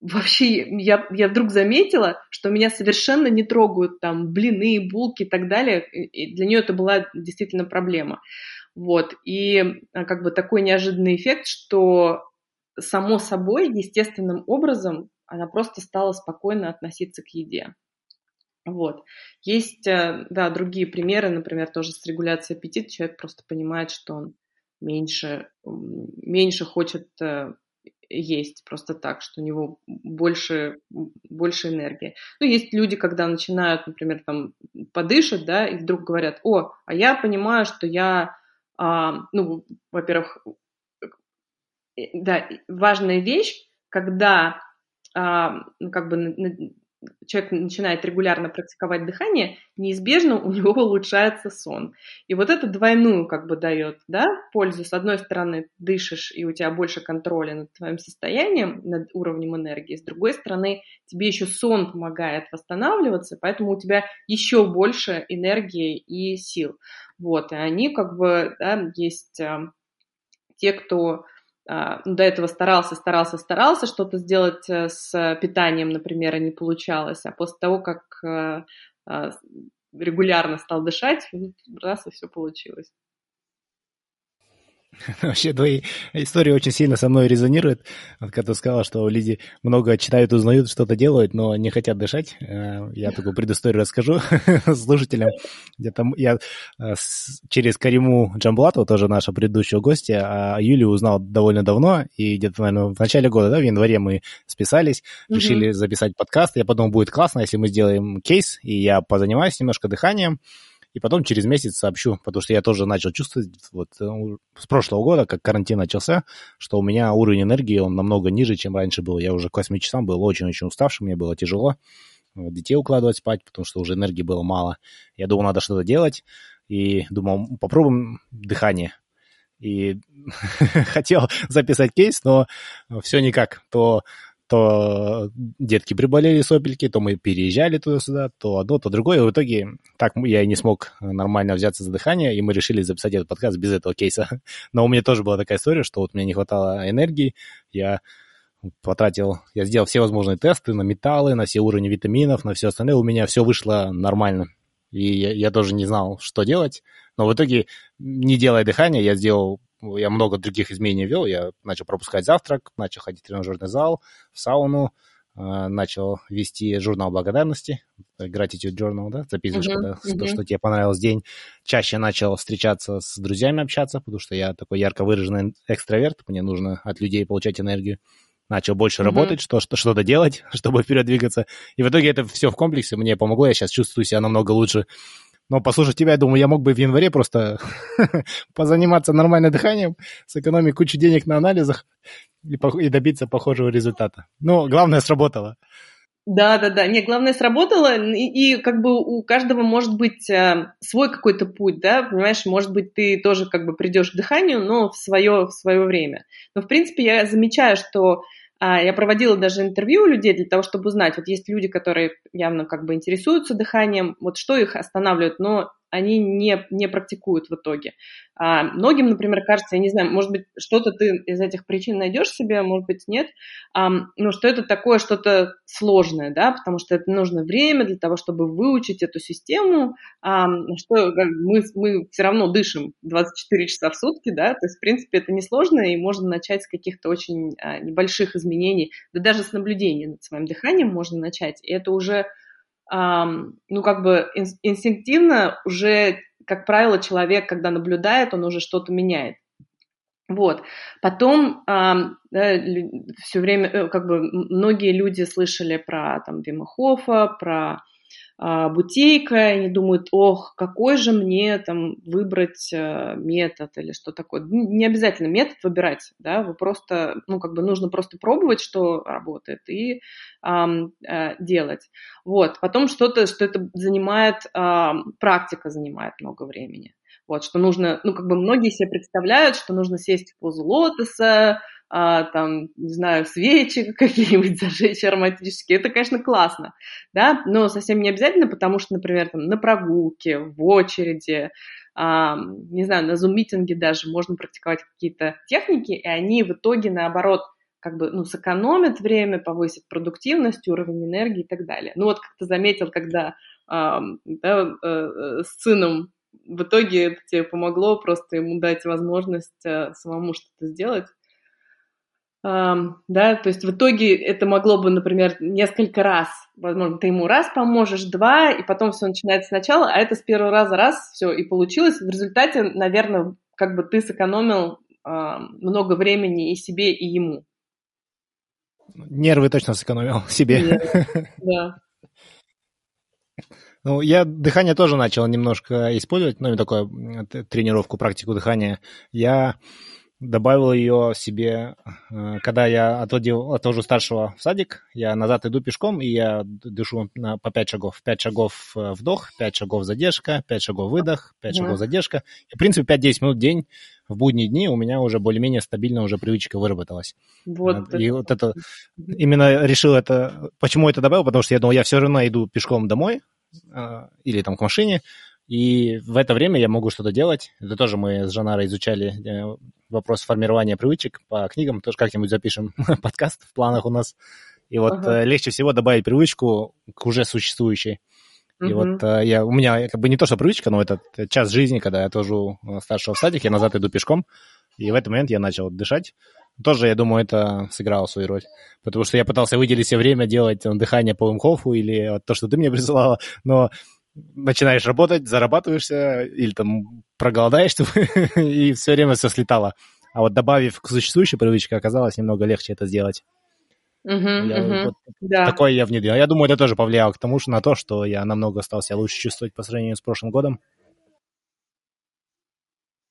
вообще я, я вдруг заметила, что меня совершенно не трогают там блины, булки и так далее. И для нее это была действительно проблема. Вот. И а, как бы такой неожиданный эффект, что само собой, естественным образом, она просто стала спокойно относиться к еде. Вот. Есть, э, да, другие примеры, например, тоже с регуляцией аппетита. Человек просто понимает, что он меньше, меньше хочет э, есть просто так, что у него больше, больше энергии. Ну, есть люди, когда начинают, например, там подышать, да, и вдруг говорят, о, а я понимаю, что я, а, ну, во-первых, да, важная вещь, когда а, ну, как бы человек начинает регулярно практиковать дыхание, неизбежно у него улучшается сон. И вот это двойную как бы дает да, пользу. С одной стороны, дышишь, и у тебя больше контроля над твоим состоянием, над уровнем энергии. С другой стороны, тебе еще сон помогает восстанавливаться, поэтому у тебя еще больше энергии и сил. Вот, и они как бы, да, есть э, те, кто а, до этого старался, старался, старался что-то сделать э, с питанием, например, и не получалось, а после того, как э, а, регулярно стал дышать, раз и все получилось. Вообще, твои истории очень сильно со мной резонируют. Вот когда ты сказала, что люди много читают, узнают, что-то делают, но не хотят дышать. Э, я такую предысторию расскажу слушателям. Где-то я э, через Кариму Джамбулатову, тоже наша предыдущего гостя, а Юлию узнал довольно давно, и где-то, наверное, в начале года, да, в январе мы списались, решили записать подкаст. Я подумал, будет классно, если мы сделаем кейс, и я позанимаюсь немножко дыханием, и потом через месяц сообщу, потому что я тоже начал чувствовать вот э, с прошлого года, как карантин начался, что у меня уровень энергии, он намного ниже, чем раньше был. Я уже к 8 часам был очень-очень уставшим, мне было тяжело детей укладывать спать, потому что уже энергии было мало. Я думал, надо что-то делать, и думал, попробуем дыхание. И хотел записать кейс, но все никак. То то детки приболели сопельки, то мы переезжали туда-сюда, то одно, то другое. И в итоге так я и не смог нормально взяться за дыхание, и мы решили записать этот подкаст без этого кейса. Но у меня тоже была такая история, что вот мне не хватало энергии, я потратил, я сделал все возможные тесты на металлы, на все уровни витаминов, на все остальное, у меня все вышло нормально. И я, я тоже не знал, что делать. Но в итоге, не делая дыхания, я сделал, я много других изменений вел. Я начал пропускать завтрак, начал ходить в тренажерный зал, в сауну, э, начал вести журнал благодарности, Gratitude Journal, да, записываешь, uh-huh, когда, uh-huh. То, что тебе понравилось день. Чаще начал встречаться с друзьями, общаться, потому что я такой ярко выраженный экстраверт, мне нужно от людей получать энергию начал больше mm-hmm. работать, что, что, что-то делать, чтобы вперед двигаться. И в итоге это все в комплексе мне помогло, я сейчас чувствую себя намного лучше. Но послушать тебя, я думаю, я мог бы в январе просто позаниматься нормальным дыханием, сэкономить кучу денег на анализах и, и добиться похожего результата. Ну, главное, сработало. Да, да, да. Не, главное сработало, и, и как бы у каждого может быть э, свой какой-то путь, да, понимаешь, может быть, ты тоже как бы придешь к дыханию, но в свое, в свое время. Но, в принципе, я замечаю, что я проводила даже интервью у людей для того, чтобы узнать, вот есть люди, которые явно как бы интересуются дыханием, вот что их останавливает, но они не, не практикуют в итоге. А многим, например, кажется, я не знаю, может быть, что-то ты из этих причин найдешь себе, может быть, нет, а, ну, что это такое что-то сложное, да, потому что это нужно время для того, чтобы выучить эту систему, а, что мы, мы все равно дышим 24 часа в сутки, да, то есть, в принципе, это несложно, и можно начать с каких-то очень а, небольших изменений, да даже с наблюдения над своим дыханием можно начать, и это уже ну, как бы инстинктивно уже, как правило, человек, когда наблюдает, он уже что-то меняет. Вот. Потом да, все время, э, как бы, многие люди слышали про там Вима Хофа, про бутейка, и они думают, ох, какой же мне там выбрать э, метод или что такое. Не обязательно метод выбирать, да, вы просто, ну, как бы нужно просто пробовать, что работает, и эм, э, делать. Вот, потом что-то, что это занимает, э, практика занимает много времени. Вот, что нужно, ну, как бы многие себе представляют, что нужно сесть в позу лотоса, а, там, не знаю, свечи какие-нибудь зажечь ароматические, это, конечно, классно, да, но совсем не обязательно, потому что, например, там, на прогулке, в очереди, а, не знаю, на зум-митинге даже можно практиковать какие-то техники, и они в итоге, наоборот, как бы, ну, сэкономят время, повысят продуктивность, уровень энергии и так далее. Ну, вот как ты заметил, когда а, да, э, с сыном в итоге это тебе помогло просто ему дать возможность э, самому что-то сделать, да, то есть в итоге это могло бы, например, несколько раз, возможно, ты ему раз поможешь, два, и потом все начинается сначала, а это с первого раза раз, все, и получилось. В результате, наверное, как бы ты сэкономил э, много времени и себе, и ему. Нервы точно сэкономил себе. Да. Ну, я дыхание тоже начал немножко использовать, ну, такую тренировку, практику дыхания. Я добавил ее себе, э, когда я отводил, отвожу старшего в садик, я назад иду пешком, и я дышу на, по 5 шагов. 5 шагов э, вдох, 5 шагов задержка, 5 шагов выдох, 5 шагов задержка. И, в принципе, 5-10 минут в день в будние дни у меня уже более-менее стабильно уже привычка выработалась. Вот. И вот это, именно решил это, почему это добавил, потому что я думал, я все равно иду пешком домой, э, или там к машине, и в это время я могу что-то делать. Это тоже мы с Жанарой изучали э, вопрос формирования привычек по книгам. Тоже как-нибудь запишем подкаст в планах у нас. И вот ага. Э, легче всего добавить привычку к уже существующей. И uh вот э, я, у меня как бы не то, что привычка, но это час жизни, когда я тоже старшего в садик, я назад иду пешком, и в этот момент я начал дышать. Тоже, я думаю, это сыграло свою роль. Потому что я пытался выделить себе время делать дыхание по Вимхофу или то, что ты мне присылала, но начинаешь работать, зарабатываешься или там проголодаешься, и все время все слетало. А вот добавив к существующей привычке, оказалось немного легче это сделать. Uh-huh, я, uh-huh. Вот, да. Такое я внедрил. Я думаю, это тоже повлияло к тому, что на то, что я намного стал себя лучше чувствовать по сравнению с прошлым годом.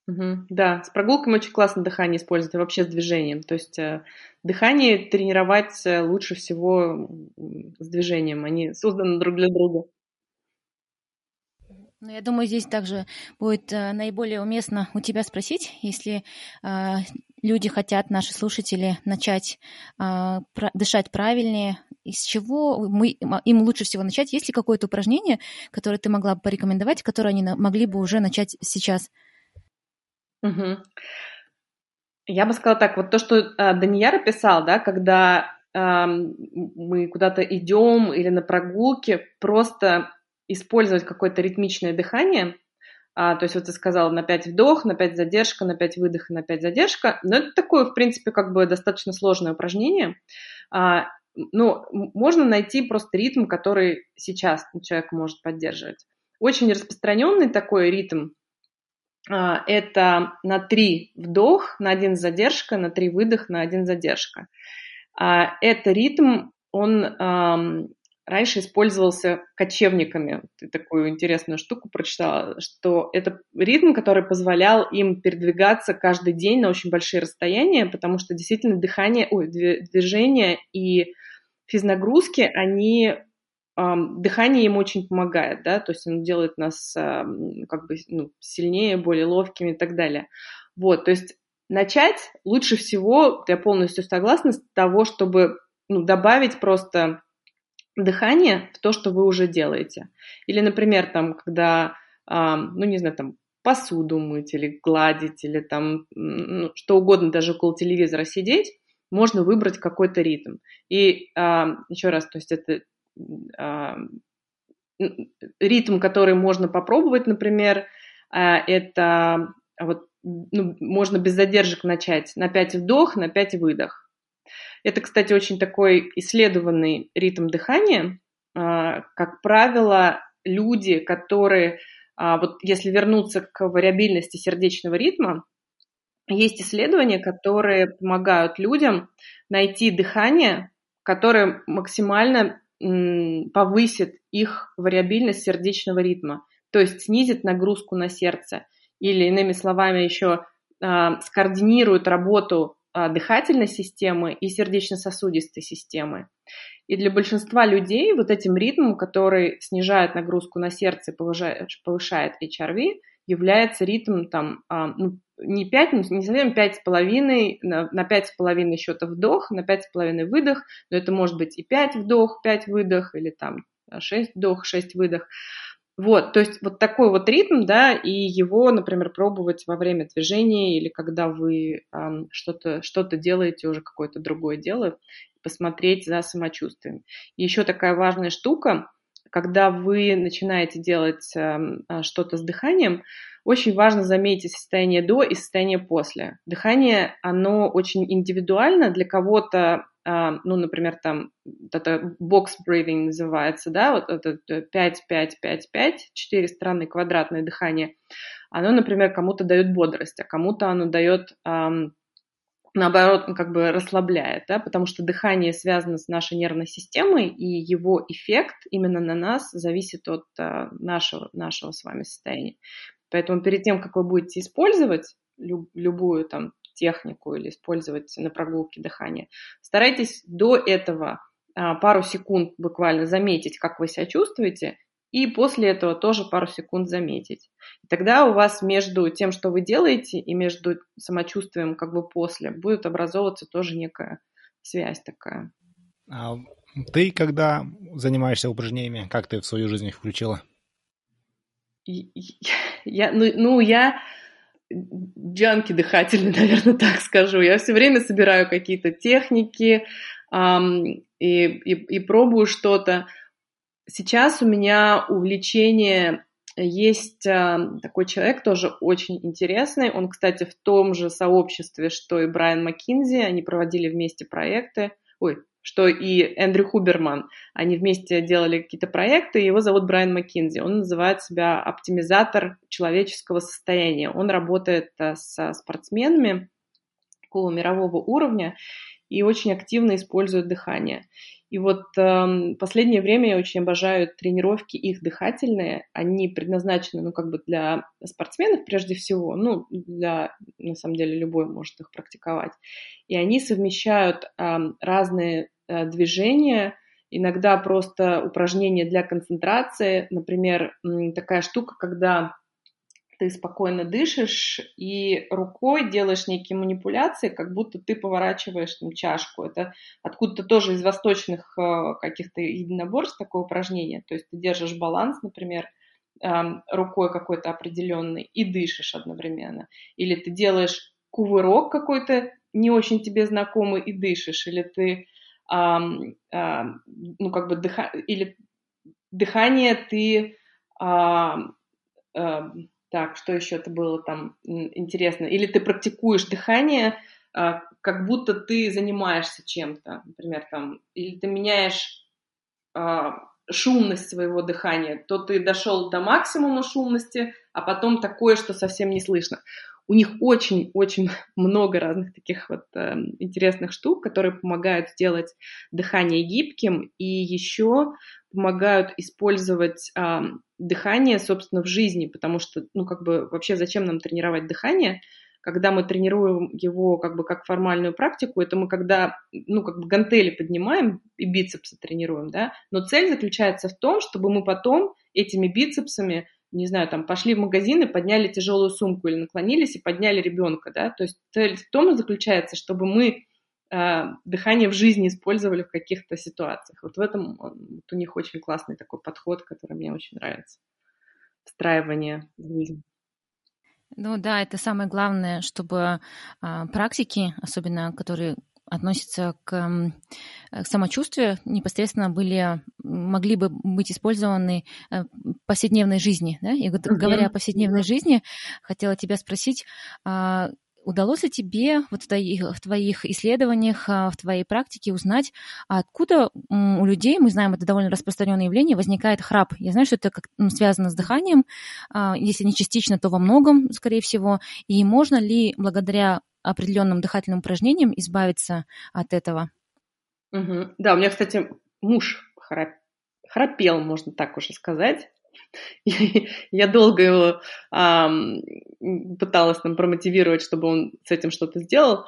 Угу, да, с прогулками очень классно дыхание использовать, и вообще с движением. То есть э, дыхание тренировать э, лучше всего с движением. Они созданы друг для друга. Ну, я думаю, здесь также будет э, наиболее уместно у тебя спросить, если э, люди хотят, наши слушатели, начать э, про, дышать правильнее, из чего мы, им лучше всего начать? Есть ли какое-то упражнение, которое ты могла бы порекомендовать, которое они могли бы уже начать сейчас? Угу. Я бы сказала так, вот то, что э, Данияр описал, да, когда э, мы куда-то идем или на прогулке, просто использовать какое-то ритмичное дыхание, а, то есть вот ты сказал на 5 вдох, на 5 задержка, на 5 выдох и на 5 задержка. Но это такое, в принципе, как бы достаточно сложное упражнение. А, ну, можно найти просто ритм, который сейчас человек может поддерживать. Очень распространенный такой ритм а, это на 3 вдох, на 1 задержка, на 3 выдох, на 1 задержка. А, это ритм, он раньше использовался кочевниками. Ты такую интересную штуку прочитала, что это ритм, который позволял им передвигаться каждый день на очень большие расстояния, потому что действительно дыхание, ой, движение и физнагрузки, они дыхание им очень помогает, да, то есть оно делает нас как бы ну, сильнее, более ловкими и так далее. Вот, то есть начать лучше всего, я полностью согласна, с того, чтобы ну, добавить просто дыхание в то, что вы уже делаете. Или, например, там, когда, ну, не знаю, там, посуду мыть или гладить, или там ну, что угодно, даже около телевизора сидеть, можно выбрать какой-то ритм. И а, еще раз, то есть это а, ритм, который можно попробовать, например, а, это вот ну, можно без задержек начать на 5 вдох, на 5 выдох. Это, кстати, очень такой исследованный ритм дыхания. А, как правило, люди, которые, вот если вернуться к вариабильности сердечного ритма, есть исследования, которые помогают людям найти дыхание, которое максимально повысит их вариабильность сердечного ритма, то есть снизит нагрузку на сердце. Или, иными словами, еще а, скоординирует работу а, дыхательной системы и сердечно-сосудистой системы. И для большинства людей вот этим ритмом, который снижает нагрузку на сердце повышает, HRV, является ритм там, а, ну, не 5, не совсем 5,5, на, на 5,5 счета вдох, на 5,5 выдох, но это может быть и 5 вдох, 5 выдох, или там 6 вдох, 6 выдох. Вот, то есть вот такой вот ритм, да, и его, например, пробовать во время движения или когда вы эм, что-то что делаете, уже какое-то другое дело, посмотреть за самочувствием. Еще такая важная штука, когда вы начинаете делать эм, э, что-то с дыханием, очень важно заметить состояние до и состояние после. Дыхание, оно очень индивидуально. Для кого-то, а, ну, например, там это box breathing называется, да, вот это 5, 5, 5, 5, 4 стороны квадратное дыхание. Оно, например, кому-то дает бодрость, а кому-то оно дает наоборот, как бы расслабляет, да, потому что дыхание связано с нашей нервной системой, и его эффект именно на нас зависит от а, нашего, нашего с вами состояния. Поэтому перед тем, как вы будете использовать люб, любую там технику или использовать на прогулке дыхание, старайтесь до этого а, пару секунд буквально заметить, как вы себя чувствуете, и после этого тоже пару секунд заметить. И тогда у вас между тем, что вы делаете, и между самочувствием как бы после будет образовываться тоже некая связь такая. А ты, когда занимаешься упражнениями, как ты в свою жизнь их включила? Я, ну, ну, я джанки дыхательный, наверное, так скажу. Я все время собираю какие-то техники эм, и, и, и пробую что-то. Сейчас у меня увлечение есть э, такой человек, тоже очень интересный. Он, кстати, в том же сообществе, что и Брайан Маккинзи. Они проводили вместе проекты. Ой, что и Эндрю Хуберман. Они вместе делали какие-то проекты, его зовут Брайан Маккинзи. Он называет себя оптимизатор человеческого состояния. Он работает э, со спортсменами такого мирового уровня и очень активно использует дыхание. И вот э, последнее время я очень обожаю тренировки их дыхательные. Они предназначены, ну, как бы для спортсменов прежде всего, ну, для, на самом деле, любой может их практиковать. И они совмещают э, разные э, движения, иногда просто упражнения для концентрации. Например, такая штука, когда ты спокойно дышишь и рукой делаешь некие манипуляции, как будто ты поворачиваешь там чашку. Это откуда-то тоже из восточных э, каких-то единоборств такое упражнение. То есть ты держишь баланс, например, эм, рукой какой-то определенный и дышишь одновременно. Или ты делаешь кувырок какой-то не очень тебе знакомый и дышишь. Или ты, ну как бы, дыха... или дыхание ты так, что еще это было там интересно? Или ты практикуешь дыхание, а, как будто ты занимаешься чем-то, например, там, или ты меняешь а, шумность своего дыхания, то ты дошел до максимума шумности, а потом такое, что совсем не слышно. У них очень-очень много разных таких вот э, интересных штук, которые помогают сделать дыхание гибким и еще помогают использовать э, дыхание, собственно, в жизни, потому что, ну, как бы, вообще зачем нам тренировать дыхание, когда мы тренируем его как бы как формальную практику, это мы когда, ну, как бы гантели поднимаем и бицепсы тренируем, да, но цель заключается в том, чтобы мы потом этими бицепсами не знаю, там, пошли в магазин и подняли тяжелую сумку или наклонились и подняли ребенка, да, то есть цель в том заключается, чтобы мы э, дыхание в жизни использовали в каких-то ситуациях. Вот в этом вот у них очень классный такой подход, который мне очень нравится. Встраивание в жизнь. Ну да, это самое главное, чтобы а, практики, особенно которые относятся к, к самочувствию, непосредственно были, могли бы быть использованы э, в повседневной жизни. Да? И вот, говоря о повседневной жизни, хотела тебя спросить, а, удалось ли тебе вот в твоих, в твоих исследованиях, а, в твоей практике узнать, откуда у людей, мы знаем, это довольно распространенное явление, возникает храп? Я знаю, что это как, ну, связано с дыханием, а, если не частично, то во многом, скорее всего. И можно ли благодаря определенным дыхательным упражнениям избавиться от этого. Угу. Да, у меня, кстати, муж храп... храпел, можно так уже сказать. Я долго его а, пыталась там промотивировать, чтобы он с этим что-то сделал.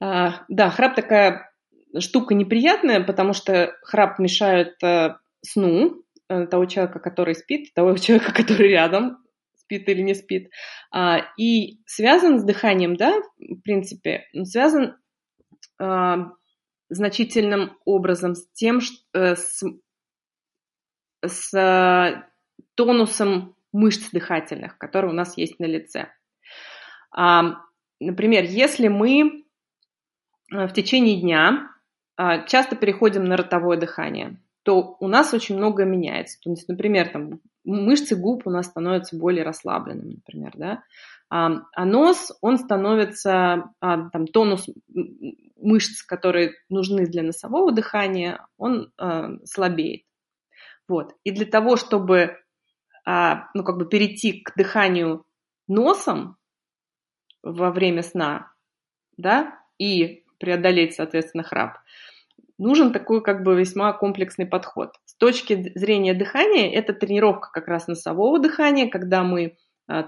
А, да, храп такая штука неприятная, потому что храп мешает а, сну э, того человека, который спит, того человека, который рядом спит или не спит. А, и связан с дыханием, да, в принципе, связан а, значительным образом с тем, что, э, с, с а, тонусом мышц дыхательных, которые у нас есть на лице. Например, если мы в течение дня часто переходим на ротовое дыхание, то у нас очень многое меняется. То есть, например, там, мышцы губ у нас становятся более расслабленными, например, да, а, а нос, он становится, а, там, тонус мышц, которые нужны для носового дыхания, он а, слабеет. Вот. И для того, чтобы, ну, как бы перейти к дыханию носом во время сна, да, и преодолеть, соответственно, храп, нужен такой как бы весьма комплексный подход. С точки зрения дыхания, это тренировка как раз носового дыхания, когда мы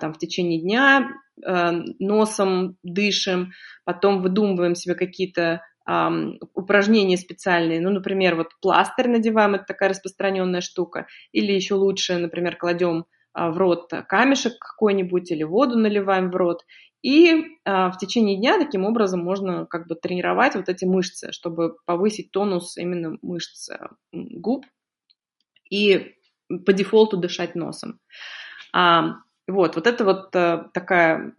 там в течение дня а, носом дышим, потом выдумываем себе какие-то Um, упражнения специальные, ну, например, вот пластырь надеваем, это такая распространенная штука, или еще лучше, например, кладем uh, в рот камешек какой-нибудь или воду наливаем в рот, и а, в течение дня таким образом можно как бы тренировать вот эти мышцы, чтобы повысить тонус именно мышц э, губ и по дефолту дышать носом. А, вот, вот это вот а, такая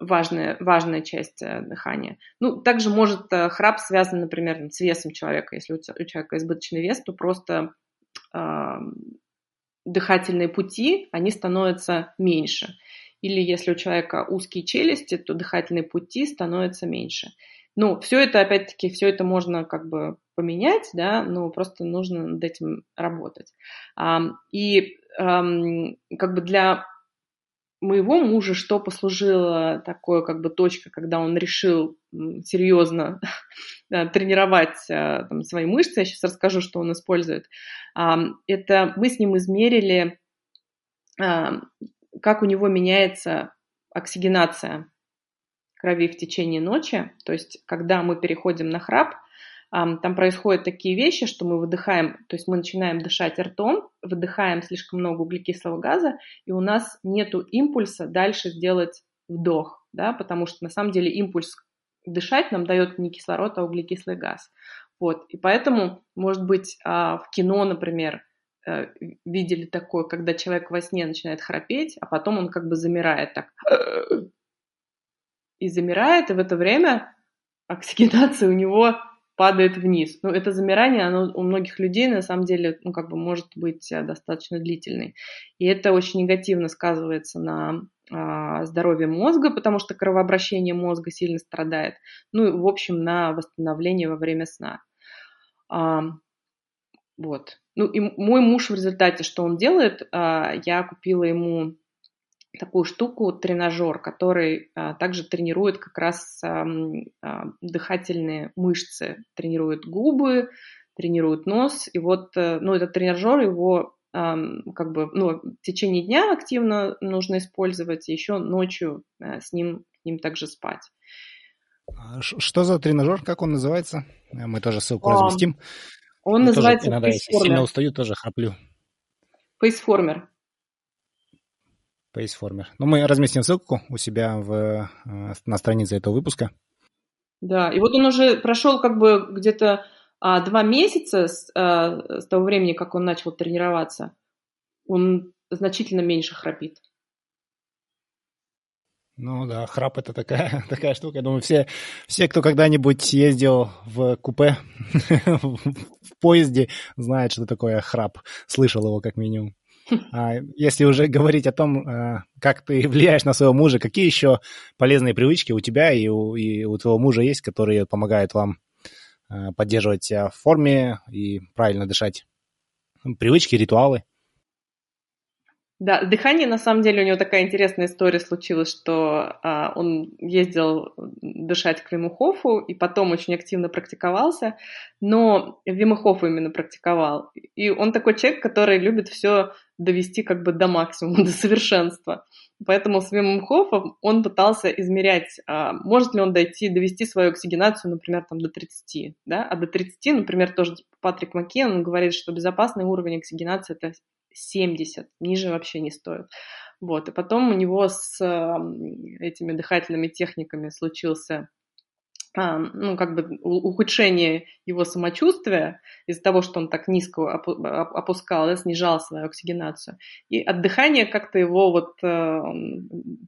важная, важная часть а, дыхания. Ну, также может а, храп связан, например, с весом человека. Если у, человека избыточный вес, то просто а, дыхательные пути, они становятся меньше. Или если у человека узкие челюсти, то дыхательные пути становятся меньше. Ну, все это, опять-таки, все это можно как бы поменять, да, но просто нужно над этим работать. И как бы для моего мужа что послужило такое как бы точка, когда он решил серьезно тренировать а, там, свои мышцы, я сейчас расскажу, что он использует. Это мы с ним измерили как у него меняется оксигенация крови в течение ночи. То есть, когда мы переходим на храп, там происходят такие вещи, что мы выдыхаем, то есть мы начинаем дышать ртом, выдыхаем слишком много углекислого газа, и у нас нет импульса дальше сделать вдох, да, потому что на самом деле импульс дышать нам дает не кислород, а углекислый газ. Вот, и поэтому, может быть, а, в кино, например, э, видели такое, когда человек во сне начинает храпеть, а потом он как бы замирает так и замирает, и в это время оксигенация у него падает вниз. Ну, это замирание, оно у многих людей на самом деле, ну, как бы может быть э, достаточно длительной. И это очень негативно сказывается на а, здоровье мозга, потому что кровообращение мозга сильно страдает. Ну, и, в общем, на восстановление во время сна. А, вот. Ну, и мой муж в результате, что он делает, а, я купила ему такую штуку, тренажер, который а, также тренирует как раз а, а, дыхательные мышцы, тренирует губы, тренирует нос. И вот, э, ну, этот тренажер, его а, как бы, ну, в течение дня активно нужно использовать, еще ночью а, с ним, с ним также спать. А что за тренажер, как он называется? Мы тоже ссылку а, разместим. Он Я называется тоже, иногда, если сильно устаю, тоже храплю. Фейсформер. Paceformer. Ну, мы разместим ссылку у себя в, э, на странице этого выпуска. Да, и вот он уже прошел как бы где-то а, два месяца с, а, с того времени, как он начал тренироваться. Он значительно меньше храпит. Ну да, храп это такая, такая штука. Я думаю, все, все, кто когда-нибудь ездил в купе, в поезде, знают, что такое храп. Слышал его как минимум. А если уже говорить о том, э, как ты влияешь на своего мужа, какие еще полезные привычки у тебя и у, и у твоего мужа есть, которые помогают вам э, поддерживать себя в форме и правильно дышать? Привычки, ритуалы? Да, дыхание, на самом деле, у него такая интересная история случилась, что а, он ездил дышать к Вимухофу и потом очень активно практиковался, но Вимухофу именно практиковал. И он такой человек, который любит все довести как бы до максимума, до совершенства. Поэтому с Вимухофом он пытался измерять, а, может ли он дойти, довести свою оксигенацию, например, там, до 30, да, а до 30, например, тоже Патрик Маккен говорит, что безопасный уровень оксигенации – это 70, ниже вообще не стоит. Вот, и потом у него с этими дыхательными техниками случился ну, как бы ухудшение его самочувствия из-за того, что он так низко опускал, да, снижал свою оксигенацию. И от дыхания как-то его вот э,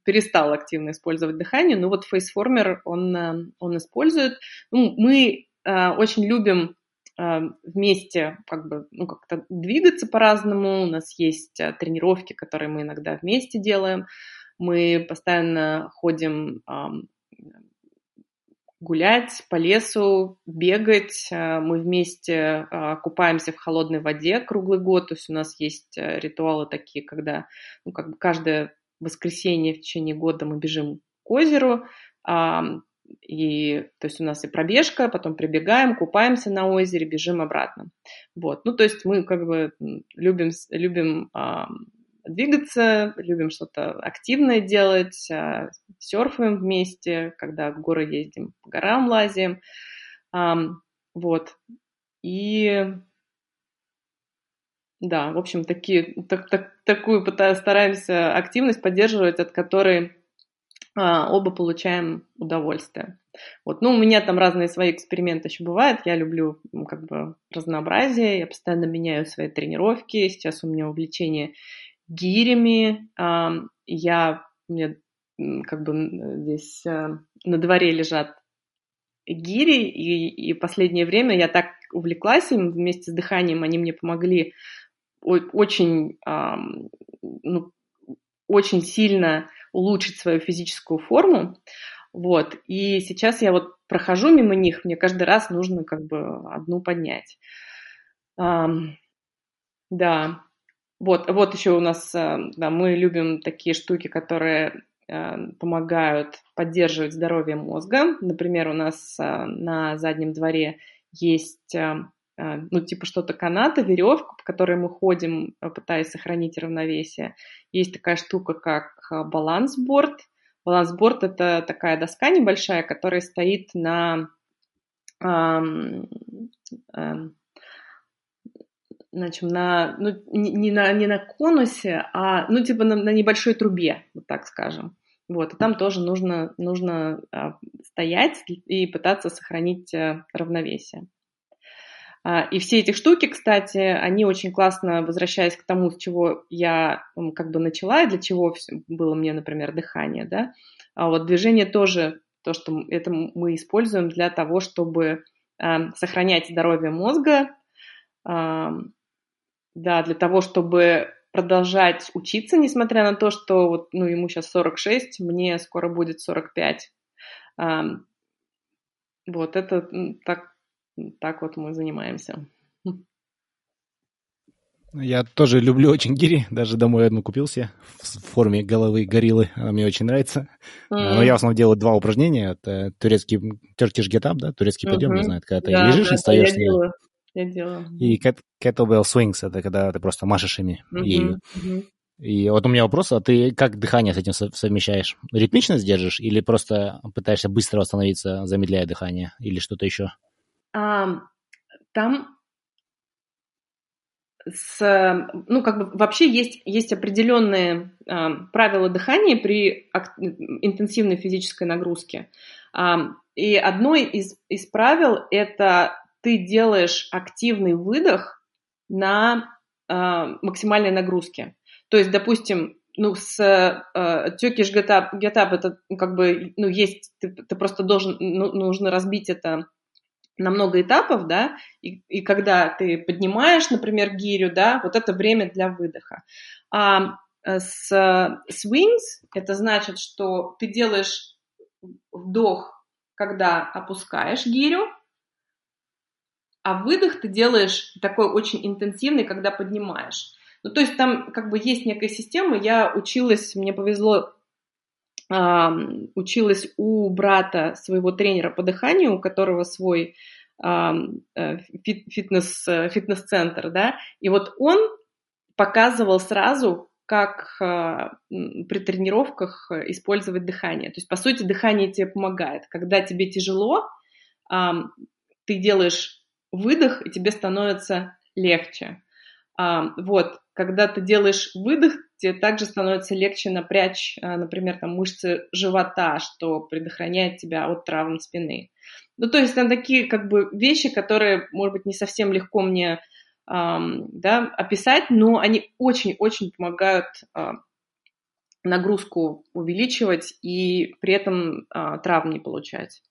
перестал активно использовать дыхание, но вот фейсформер он, э, он использует. Ну, мы э, очень любим вместе как бы, ну, как-то двигаться по-разному. У нас есть э, тренировки, которые мы иногда вместе делаем. Мы постоянно ходим гулять по лесу, бегать. Э, мы вместе купаемся в холодной воде круглый год. То есть у нас есть ритуалы такие, когда ну, как бы каждое воскресенье в течение года мы бежим к озеру, и, то есть у нас и пробежка, потом прибегаем, купаемся на озере, бежим обратно. Вот. Ну, то есть мы как бы любим, любим а, двигаться, любим что-то активное делать, а, серфаем вместе, когда в горы ездим, по горам лазим. А, вот. И да, в общем, такие, так, так, такую стараемся активность поддерживать, от которой оба получаем удовольствие. Вот. Ну, у меня там разные свои эксперименты еще бывают. Я люблю как бы разнообразие, я постоянно меняю свои тренировки. Сейчас у меня увлечение гирями. Я, у меня как бы здесь а, на дворе лежат гири, и, и последнее время я так увлеклась им вместе с дыханием, они мне помогли очень, ну, очень сильно улучшить свою физическую форму. Вот. И сейчас я вот прохожу мимо них, мне каждый раз нужно как бы одну поднять. Um, да. Вот, вот еще у нас, э, да, мы любим такие штуки, которые э, помогают поддерживать здоровье мозга. Например, у нас э, на заднем дворе есть ну, типа что-то каната, веревка, по которой мы ходим, пытаясь сохранить равновесие. Есть такая штука, как балансборд. Балансборд – это такая доска небольшая, которая стоит на эм, значит, на, ну, не, на, не на конусе, а, ну, типа на, на небольшой трубе, вот так скажем. Вот, и там тоже нужно, нужно а, стоять и пытаться сохранить а, равновесие. А, и все эти штуки, кстати, они очень классно, возвращаясь к тому, с чего я как бы начала, и для чего было мне, например, дыхание, да, а вот движение тоже, то, что это мы используем для того, чтобы сохранять здоровье мозга, да, для того, чтобы продолжать учиться, несмотря на то, что вот, ну, ему сейчас 46, мне скоро будет 45. Э, вот это так так вот мы занимаемся. Я тоже люблю очень гири, даже домой одну купил себе в форме головы гориллы, она мне очень нравится. Mm. Но я в основном делаю два упражнения, это турецкий Turkish Get Up, да, турецкий подъем, mm-hmm. не знаю, когда ты да, лежишь да, и встаешь я делаю. Я делаю. И kettlebell swings, это когда ты просто машешь ими, mm-hmm. ею. Mm-hmm. И вот у меня вопрос, а ты как дыхание с этим совмещаешь? Ритмично сдержишь или просто пытаешься быстро восстановиться, замедляя дыхание, или что-то еще? Там с, ну, как бы вообще есть, есть определенные э, правила дыхания при интенсивной физической нагрузке. Э, и одно из, из правил – это ты делаешь активный выдох на э, максимальной нагрузке. То есть, допустим, ну, с э, Turkish Get Up, get up это как бы, ну, есть, ты, ты просто должен, ну, нужно разбить это на много этапов, да, и, и когда ты поднимаешь, например, гирю, да, вот это время для выдоха. А э, с swings это значит, что ты делаешь вдох, когда опускаешь гирю, а выдох ты делаешь такой очень интенсивный, когда поднимаешь. Ну, то есть там как бы есть некая система. Я училась, мне повезло училась у брата своего тренера по дыханию, у которого свой э, фитнес, э, фитнес-центр, да, и вот он показывал сразу, как э, при тренировках использовать дыхание. То есть, по сути, дыхание тебе помогает. Когда тебе тяжело, ты делаешь выдох, и тебе становится легче. Вот, когда ты делаешь выдох, тебе также становится легче напрячь, а, например, там, мышцы живота, что предохраняет тебя от травм спины. Ну, то есть там такие как бы вещи, которые, может быть, не совсем легко мне да, описать, но они очень-очень помогают э, нагрузку увеличивать и при этом травм не получать.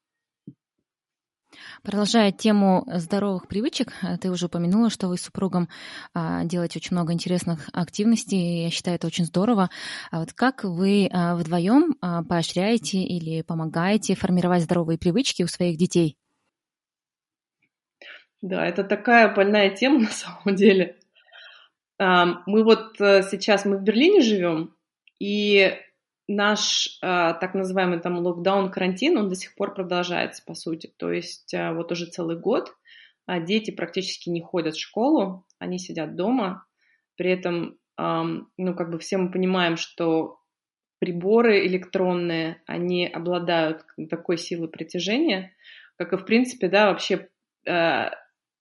Продолжая тему здоровых привычек, э, ты уже упомянула, что вы с супругом а, делаете очень много интересных активностей, я считаю это очень здорово. А вот как вы а, вдвоем поощряете или помогаете формировать здоровые привычки у своих детей? Да, это такая больная тема на самом деле. Мы вот э, сейчас мы в Берлине живем, и наш э, так называемый там локдаун, карантин, он до сих пор продолжается, по сути. То есть э, вот уже целый год э, дети практически не ходят в школу, они сидят дома. При этом, э, ну, как бы все мы понимаем, что приборы электронные, они обладают такой силой притяжения, как и, в принципе, да, вообще э,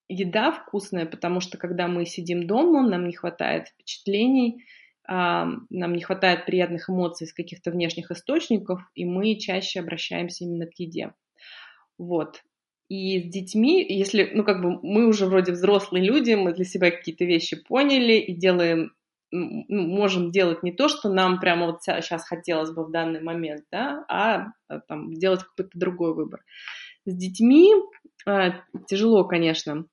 еда вкусная, потому что когда мы сидим дома, нам не хватает впечатлений, нам не хватает приятных эмоций из каких-то внешних источников, и мы чаще обращаемся именно к еде. Вот. И с детьми, если, ну, как бы мы уже вроде взрослые люди, мы для себя какие-то вещи поняли и делаем, ну, можем делать не то, что нам прямо вот сейчас хотелось бы в данный момент, да, а, а там делать какой-то другой выбор. С детьми э, тяжело, конечно.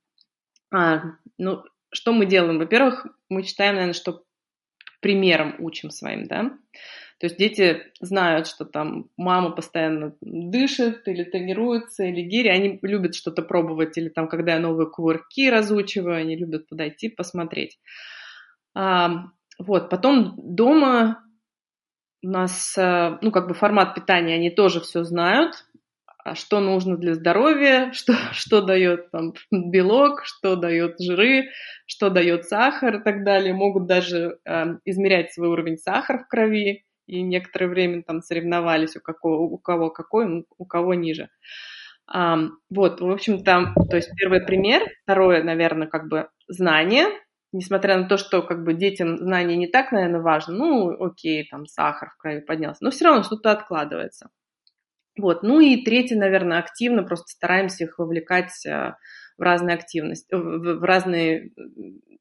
А, ну, что мы делаем? Во-первых, мы считаем, наверное, что примером учим своим, да. То есть дети знают, что там мама постоянно дышит или тренируется, или гири, они любят что-то пробовать, или там, когда я новые кувырки разучиваю, они любят подойти, посмотреть. А, вот, потом дома у нас, э, ну, как бы формат питания, они тоже все знают, что нужно для здоровья, что, что дает там белок, что дает жиры, что дает сахар и так далее. Могут даже э, измерять свой уровень сахара в крови и некоторое время там соревновались, у, какого, у кого какой, у кого ниже. Вот, в общем-то, то есть первый пример, второе, наверное, как бы знание, несмотря на то, что как бы детям знание не так, наверное, важно, ну, окей, там сахар в крови поднялся, но все равно что-то откладывается. Вот, ну и третье, наверное, активно просто стараемся их вовлекать э, в разные активности, в разные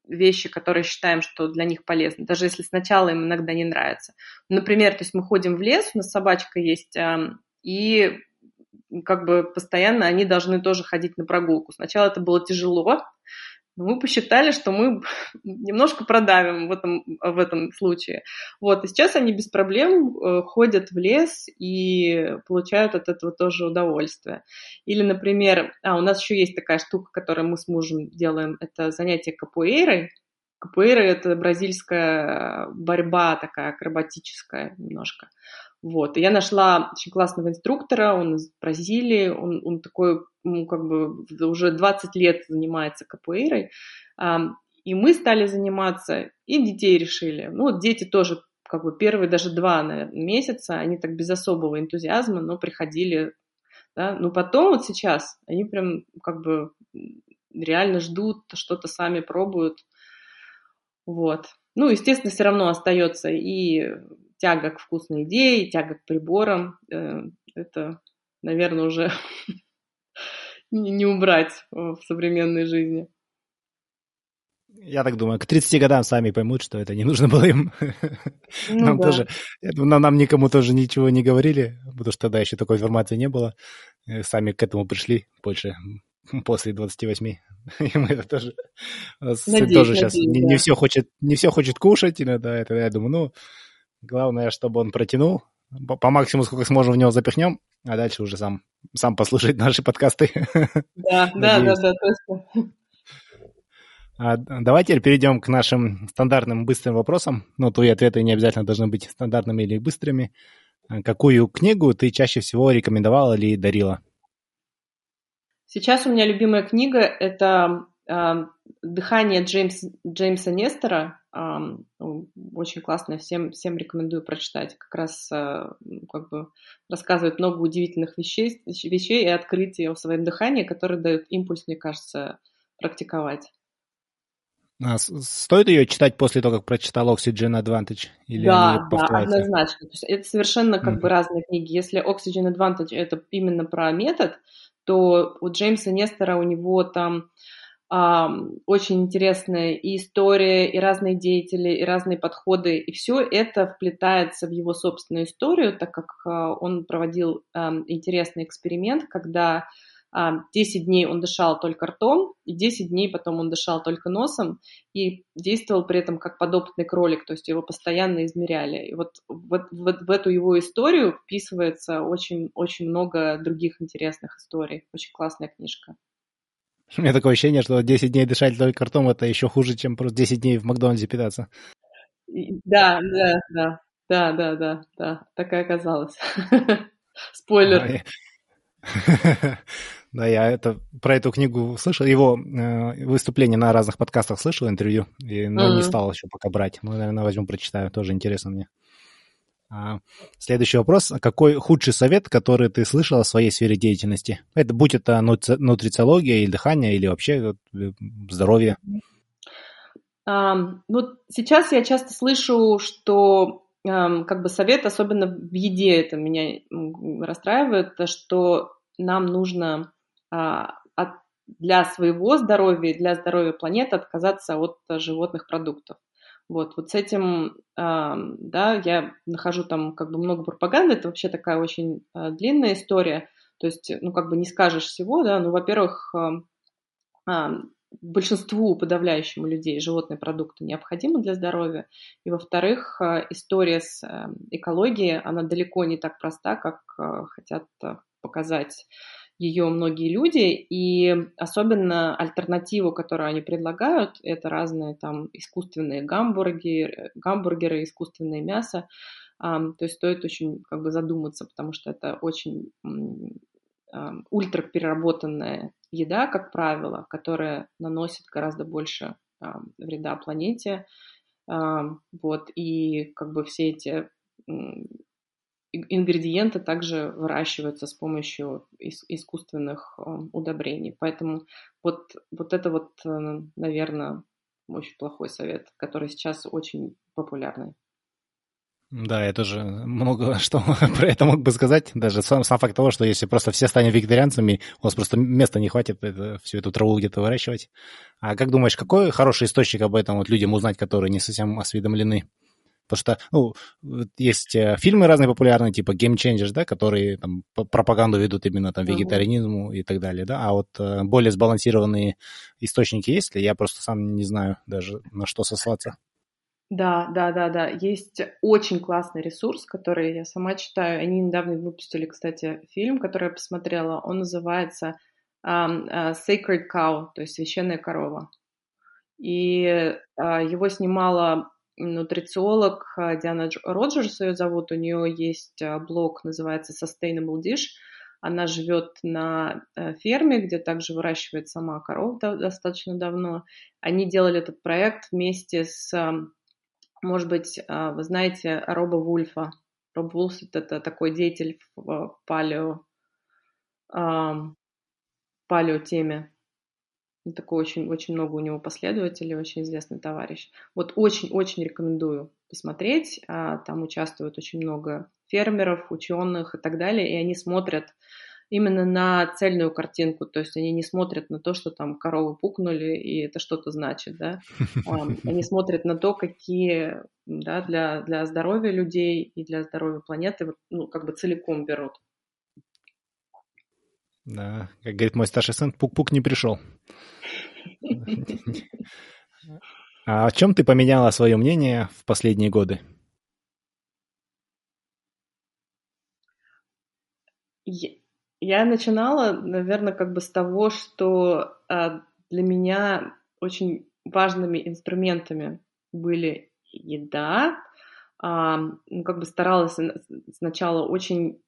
вещи, которые считаем, что для них полезны, даже если сначала им иногда не нравится. Например, то есть мы ходим в лес, у нас собачка есть, и как бы постоянно они должны тоже ходить на прогулку. Сначала это было тяжело, но мы посчитали, что мы немножко продавим в этом, в этом случае. Вот, и сейчас они без проблем э, ходят в лес и получают от этого тоже удовольствие. Или, например, а, у нас еще есть такая штука, которую мы с мужем делаем, это занятие капуэйрой. Капуэйра – это бразильская борьба такая акробатическая немножко. Вот. И я нашла очень классного инструктора, он из Бразилии, он, он такой, ну, как бы уже 20 лет занимается капуэйрой. И мы стали заниматься, и детей решили. Ну, вот дети тоже как бы первые даже два наверное, месяца, они так без особого энтузиазма, но приходили, да, но потом вот сейчас они прям как бы реально ждут, что-то сами пробуют, вот. Ну, естественно, все равно остается и тяга к вкусной идее, тяга к приборам. Э, это, наверное, уже не убрать в современной жизни. Я так думаю, к 30 годам сами поймут, что это не нужно было им. Ну, нам да. тоже, нам, нам никому тоже ничего не говорили, потому что тогда еще такой информации не было. Э, сами к этому пришли больше после 28. И мы это тоже, надеюсь, тоже сейчас надеюсь, не, да. не, все хочет, не все хочет кушать иногда. Это я думаю, ну, Главное, чтобы он протянул. По, по максимуму, сколько сможем в него запихнем, а дальше уже сам, сам послушать наши подкасты. Да, да, да, да, точно. А, давай теперь перейдем к нашим стандартным быстрым вопросам. Ну, твои ответы не обязательно должны быть стандартными или быстрыми. А какую книгу ты чаще всего рекомендовала или дарила? Сейчас у меня любимая книга – это «Дыхание Джеймс, Джеймса Нестера». Очень классная, всем, всем рекомендую прочитать. Как раз а, как бы рассказывает много удивительных вещей, вещей и открытий о своем дыхании, которые дают импульс, мне кажется, практиковать. А стоит ее читать после того, как прочитал Oxygen Advantage? Или да, да, однозначно. То есть это совершенно как mm-hmm. бы разные книги. Если Oxygen Advantage это именно про метод, то у Джеймса Нестера у него там очень интересная и история, и разные деятели, и разные подходы, и все это вплетается в его собственную историю, так как а, он проводил интересный эксперимент, когда 10 дней он дышал только ртом, и 10 дней потом он дышал только носом, и действовал при этом как подопытный кролик, то есть его постоянно измеряли. И вот в, в, в эту его историю вписывается очень-очень много других интересных историй. Очень классная книжка. У меня такое ощущение, что 10 дней дышать только ртом это еще хуже, чем просто 10 дней в Макдональдсе питаться. Да, да, да, да, да, да, да, так и оказалось. Спойлер. Да, я это, про эту книгу слышал, его э, выступление на разных подкастах слышал, интервью, и, но не стал еще пока брать. Ну, наверное, возьму, прочитаю, тоже интересно мне. А, следующий вопрос. Какой худший совет, который ты слышал о своей сфере деятельности? Это будь это нутрициология или дыхание, или вообще э, здоровье? Um, ну, сейчас я часто слышу, что um, как бы совет, особенно в еде, это меня расстраивает, что нам нужно uh, от, для своего здоровья, для здоровья планеты отказаться от животных продуктов. Вот, вот с этим, да, я нахожу там как бы много пропаганды, это вообще такая очень а, длинная история, то есть, ну, как бы не скажешь всего, да, ну, во-первых, большинству подавляющему людей животные продукты необходимы для здоровья, и, во-вторых, а, история с экологией, она далеко не так проста, как а, хотят показать ее многие люди, и особенно альтернативу, которую они предлагают, это разные там искусственные гамбургеры, гамбургеры искусственное мясо, то есть стоит очень как бы задуматься, потому что это очень ультрапереработанная еда, как правило, которая наносит гораздо больше вреда планете, вот, и как бы все эти ингредиенты также выращиваются с помощью искусственных удобрений. Поэтому вот, вот это вот, наверное, очень плохой совет, который сейчас очень популярный. Да, я тоже много что про это мог бы сказать. Даже сам, сам факт того, что если просто все станем вегетарианцами, у вас просто места не хватит это, всю эту траву где-то выращивать. А как думаешь, какой хороший источник об этом вот людям узнать, которые не совсем осведомлены? Потому что ну, есть э, фильмы разные популярные, типа Game Changers, да, которые там пропаганду ведут именно там вегетарианизму и так далее, да, а вот э, более сбалансированные источники есть ли? Я просто сам не знаю даже на что сослаться. Да, да, да, да. Есть очень классный ресурс, который я сама читаю. Они недавно выпустили, кстати, фильм, который я посмотрела. Он называется um, uh, Sacred Cow, то есть священная корова. И uh, его снимала нутрициолог Диана Роджерс, ее зовут. У нее есть блог, называется Sustainable Dish. Она живет на ферме, где также выращивает сама коров достаточно давно. Они делали этот проект вместе с может быть, а, вы знаете Роба Вульфа. Роб Вульф – это такой деятель в палео, палео теме. Такой очень, очень много у него последователей, очень известный товарищ. Вот очень-очень рекомендую посмотреть. А, там участвует очень много фермеров, ученых и так далее, и они смотрят именно на цельную картинку, то есть они не смотрят на то, что там коровы пукнули, и это что-то значит, да, они смотрят на то, какие, да, для, для здоровья людей и для здоровья планеты, ну, как бы целиком берут. Да, как говорит мой старший сын, пук-пук не пришел. А о чем ты поменяла свое мнение в последние годы? Я начинала, наверное, как бы с того, что а, для меня очень важными инструментами были еда. Ну, как бы старалась сначала очень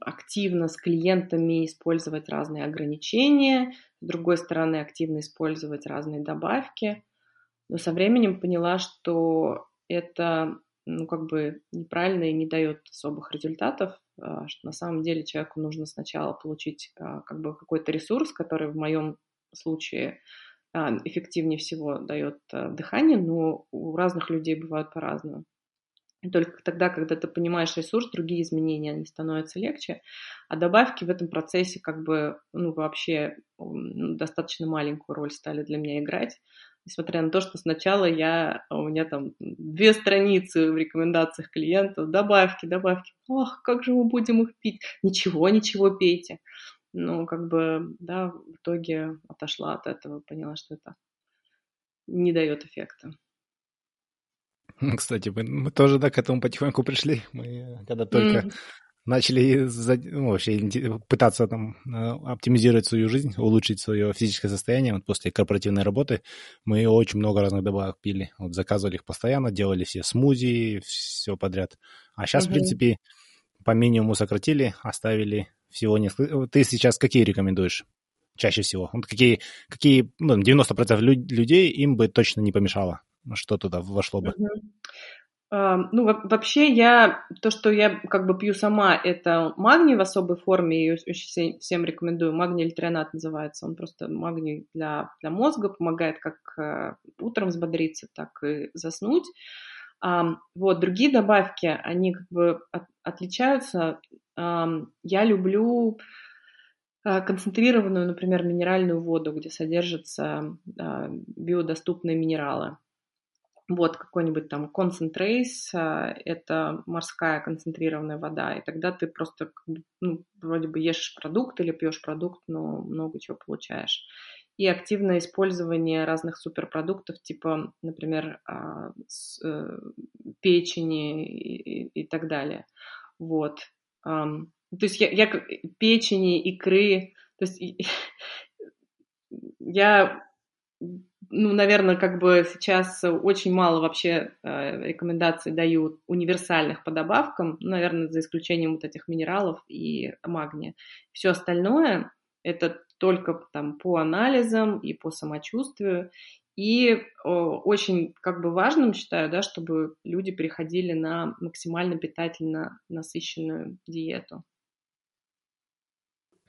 активно с клиентами использовать разные ограничения, с другой стороны активно использовать разные добавки. Но со временем поняла, что это ну, как бы неправильно и не дает особых результатов, а, что на самом деле человеку нужно сначала получить а, как бы какой-то ресурс, который в моем случае а, эффективнее всего дает дыхание, но у разных людей бывают по-разному. И только тогда, когда ты понимаешь ресурс, другие изменения, они становятся легче. А добавки в этом процессе как бы, ну, вообще достаточно маленькую роль стали для меня играть несмотря на то, что сначала я, у меня там две страницы в рекомендациях клиентов, добавки, добавки, ах, как же мы будем их пить? Ничего, ничего пейте. Ну, как бы, да, в итоге отошла от этого, поняла, что это не дает эффекта. Кстати, мы, мы тоже, да, к этому потихоньку пришли. Мы когда только mm начали ну, вообще пытаться там э, оптимизировать свою жизнь, улучшить свое физическое состояние. Вот после корпоративной работы мы очень много разных добавок пили. Вот заказывали их постоянно, делали все смузи, все подряд. А сейчас, угу. в принципе, по минимуму сократили, оставили всего несколько... Ты сейчас какие рекомендуешь чаще всего? Вот какие, какие ну, 90% людей им бы точно не помешало? Что туда вошло бы? Угу. Ну, вообще я, то, что я как бы пью сама, это магний в особой форме, и очень всем рекомендую. Магний альтернат называется. Он просто магний для, для мозга, помогает как э, утром взбодриться, так и заснуть. Вот, другие добавки, они как бы от, отличаются. Я люблю концентрированную, например, минеральную воду, где содержатся а, биодоступные минералы. Вот какой-нибудь там концентрейс, это морская концентрированная вода, и тогда ты просто ну, вроде бы ешь продукт или пьешь продукт, но много чего получаешь. И активное использование разных суперпродуктов, типа, например, а, э, печени и, и так далее. Вот. То есть я, я печени, икры, то есть я ну, наверное, как бы сейчас очень мало вообще э, рекомендаций дают универсальных по добавкам, наверное, за исключением вот этих минералов и магния. Все остальное это только там по анализам и по самочувствию. И очень как бы важным считаю, да, чтобы люди переходили на максимально питательно насыщенную диету.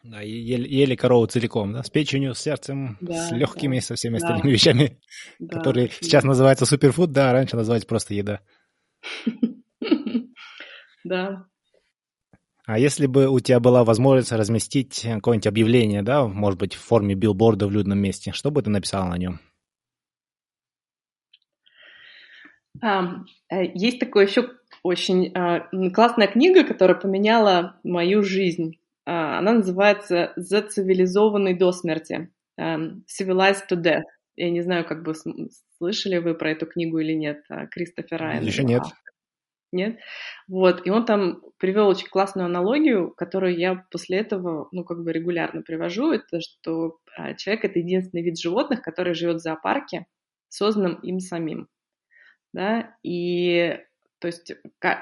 Да, ели, ели корову целиком, да, с печенью, с сердцем, да, с легкими, да, со всеми да. остальными вещами, да, которые да. сейчас называются суперфуд, да, а раньше назывались просто еда. Да. А если бы у тебя была возможность разместить какое-нибудь объявление, да, может быть, в форме билборда в людном месте, что бы ты написала на нем? А, есть такая еще очень а, классная книга, которая поменяла мою жизнь. А, она называется «Зацивилизованный до смерти». Um, Civilized to Death. Я не знаю, как бы слышали вы про эту книгу или нет, Кристофер Райан. Еще нет нет? Вот, и он там привел очень классную аналогию, которую я после этого, ну, как бы регулярно привожу, это что а, человек — это единственный вид животных, который живет в зоопарке, созданном им самим, да, и то есть,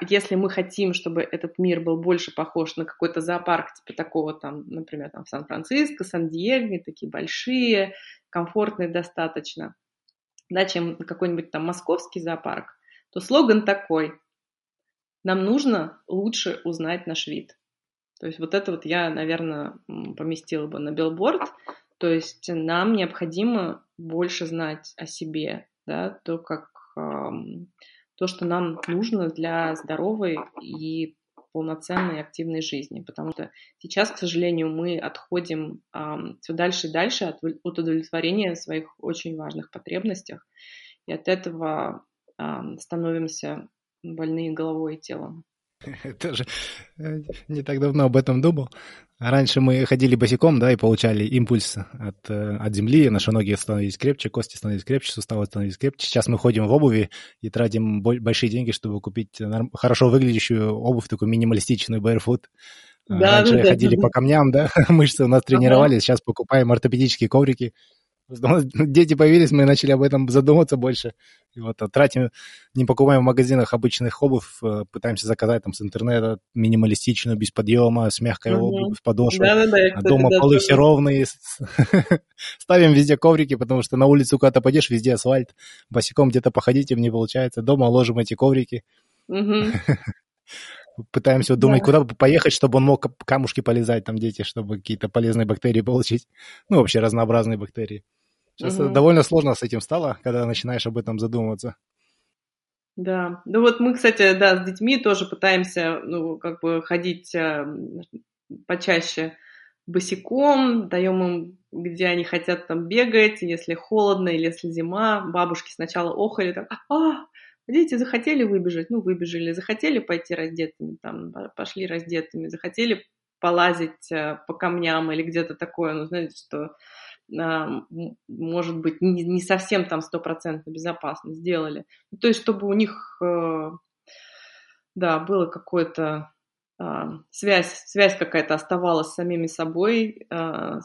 если мы хотим, чтобы этот мир был больше похож на какой-то зоопарк, типа такого там, например, там в Сан-Франциско, Сан-Диего, такие большие, комфортные достаточно, да, чем какой-нибудь там московский зоопарк, то слоган такой нам нужно лучше узнать наш вид. То есть вот это вот я, наверное, поместила бы на билборд. То есть нам необходимо больше знать о себе, да, то, как, то, что нам нужно для здоровой и полноценной активной жизни. Потому что сейчас, к сожалению, мы отходим э, все дальше и дальше от, от удовлетворения своих очень важных потребностях. И от этого э, становимся больные головой и телом. Тоже э, не так давно об этом думал. Раньше мы ходили босиком, да, и получали импульс от, э, от земли, наши ноги становились крепче, кости становились крепче, суставы становились крепче. Сейчас мы ходим в обуви и тратим большие деньги, чтобы купить хорошо выглядящую обувь, такую минималистичную, barefoot. Да, Раньше да, ходили да. по камням, да, мышцы у нас тренировались, ага. сейчас покупаем ортопедические коврики, Дети появились, мы начали об этом задумываться больше. И вот а тратим, не покупаем в магазинах обычных обувь, э, пытаемся заказать там с интернета минималистичную, без подъема, с мягкой угу. обувью, с подошвой. Да, да, да, а дома да, полы да, все ровные. Ставим везде коврики, потому что на улицу куда-то пойдешь, везде асфальт. Босиком где-то походить им не получается. Дома ложим эти коврики. Пытаемся думать, да. куда поехать, чтобы он мог камушки полезать, там дети, чтобы какие-то полезные бактерии получить. Ну, вообще разнообразные бактерии. Сейчас угу. довольно сложно с этим стало, когда начинаешь об этом задумываться. Да, ну вот мы, кстати, да, с детьми тоже пытаемся, ну, как бы ходить э, почаще босиком, даем им, где они хотят там бегать, если холодно или если зима. Бабушки сначала охали, так, а, дети захотели выбежать, ну, выбежали, захотели пойти раздетыми, там, пошли раздетыми, захотели полазить э, по камням или где-то такое, ну, знаете, что может быть, не, не совсем там стопроцентно безопасно сделали. Ну, то есть, чтобы у них, э, да, было какое-то а, связь, связь какая-то оставалась с самими собой, а,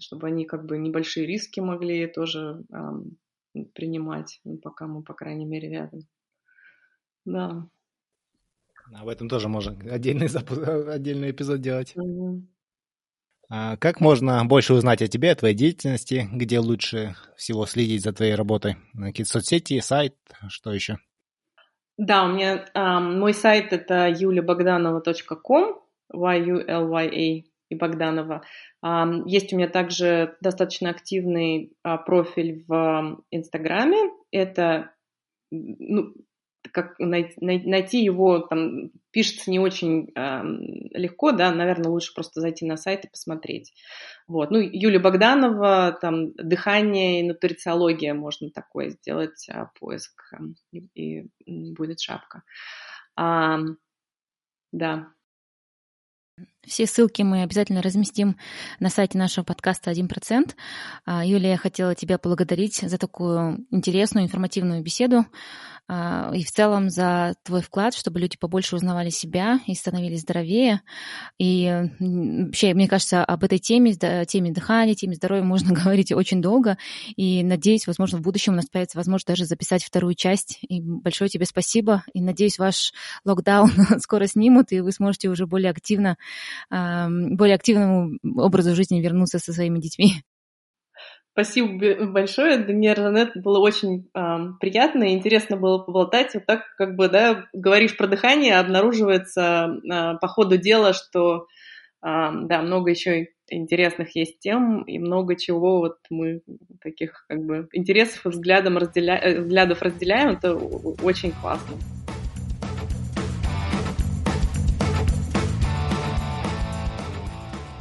чтобы они как бы небольшие риски могли тоже принимать, ну, пока мы, по крайней мере, рядом. Да. Об этом тоже можно отдельный, отдельный эпизод делать. Угу. А как можно больше узнать о тебе, о твоей деятельности? Где лучше всего следить за твоей работой? Какие-то соцсети, сайт, что еще? Да, у меня э, мой сайт это yuliabogdanova.com, Y-U-L-Y-A и Богданова. Э, есть у меня также достаточно активный э, профиль в Инстаграме. Это ну, как найти, его, там, пишется не очень э, легко, да, наверное, лучше просто зайти на сайт и посмотреть. Вот. Ну, Юлия Богданова, там, дыхание и нутрициология, можно такое сделать, а, поиск, э, и, и будет шапка. А, да, все ссылки мы обязательно разместим на сайте нашего подкаста «1%». А, Юлия, я хотела тебя поблагодарить за такую интересную, информативную беседу и в целом за твой вклад, чтобы люди побольше узнавали себя и становились здоровее. И вообще, мне кажется, об этой теме, теме дыхания, теме здоровья можно говорить очень долго. И надеюсь, возможно, в будущем у нас появится возможность даже записать вторую часть. И большое тебе спасибо. И надеюсь, ваш локдаун скоро снимут, и вы сможете уже более активно более активному образу жизни вернуться со своими детьми. Спасибо большое, Даниэль Жанет. Было очень э, приятно и интересно было поболтать. Вот так, как бы, да, говоришь про дыхание, обнаруживается э, по ходу дела, что, э, да, много еще интересных есть тем и много чего вот мы таких, как бы, интересов и взглядом разделя... Э, взглядов разделяем. Это очень классно.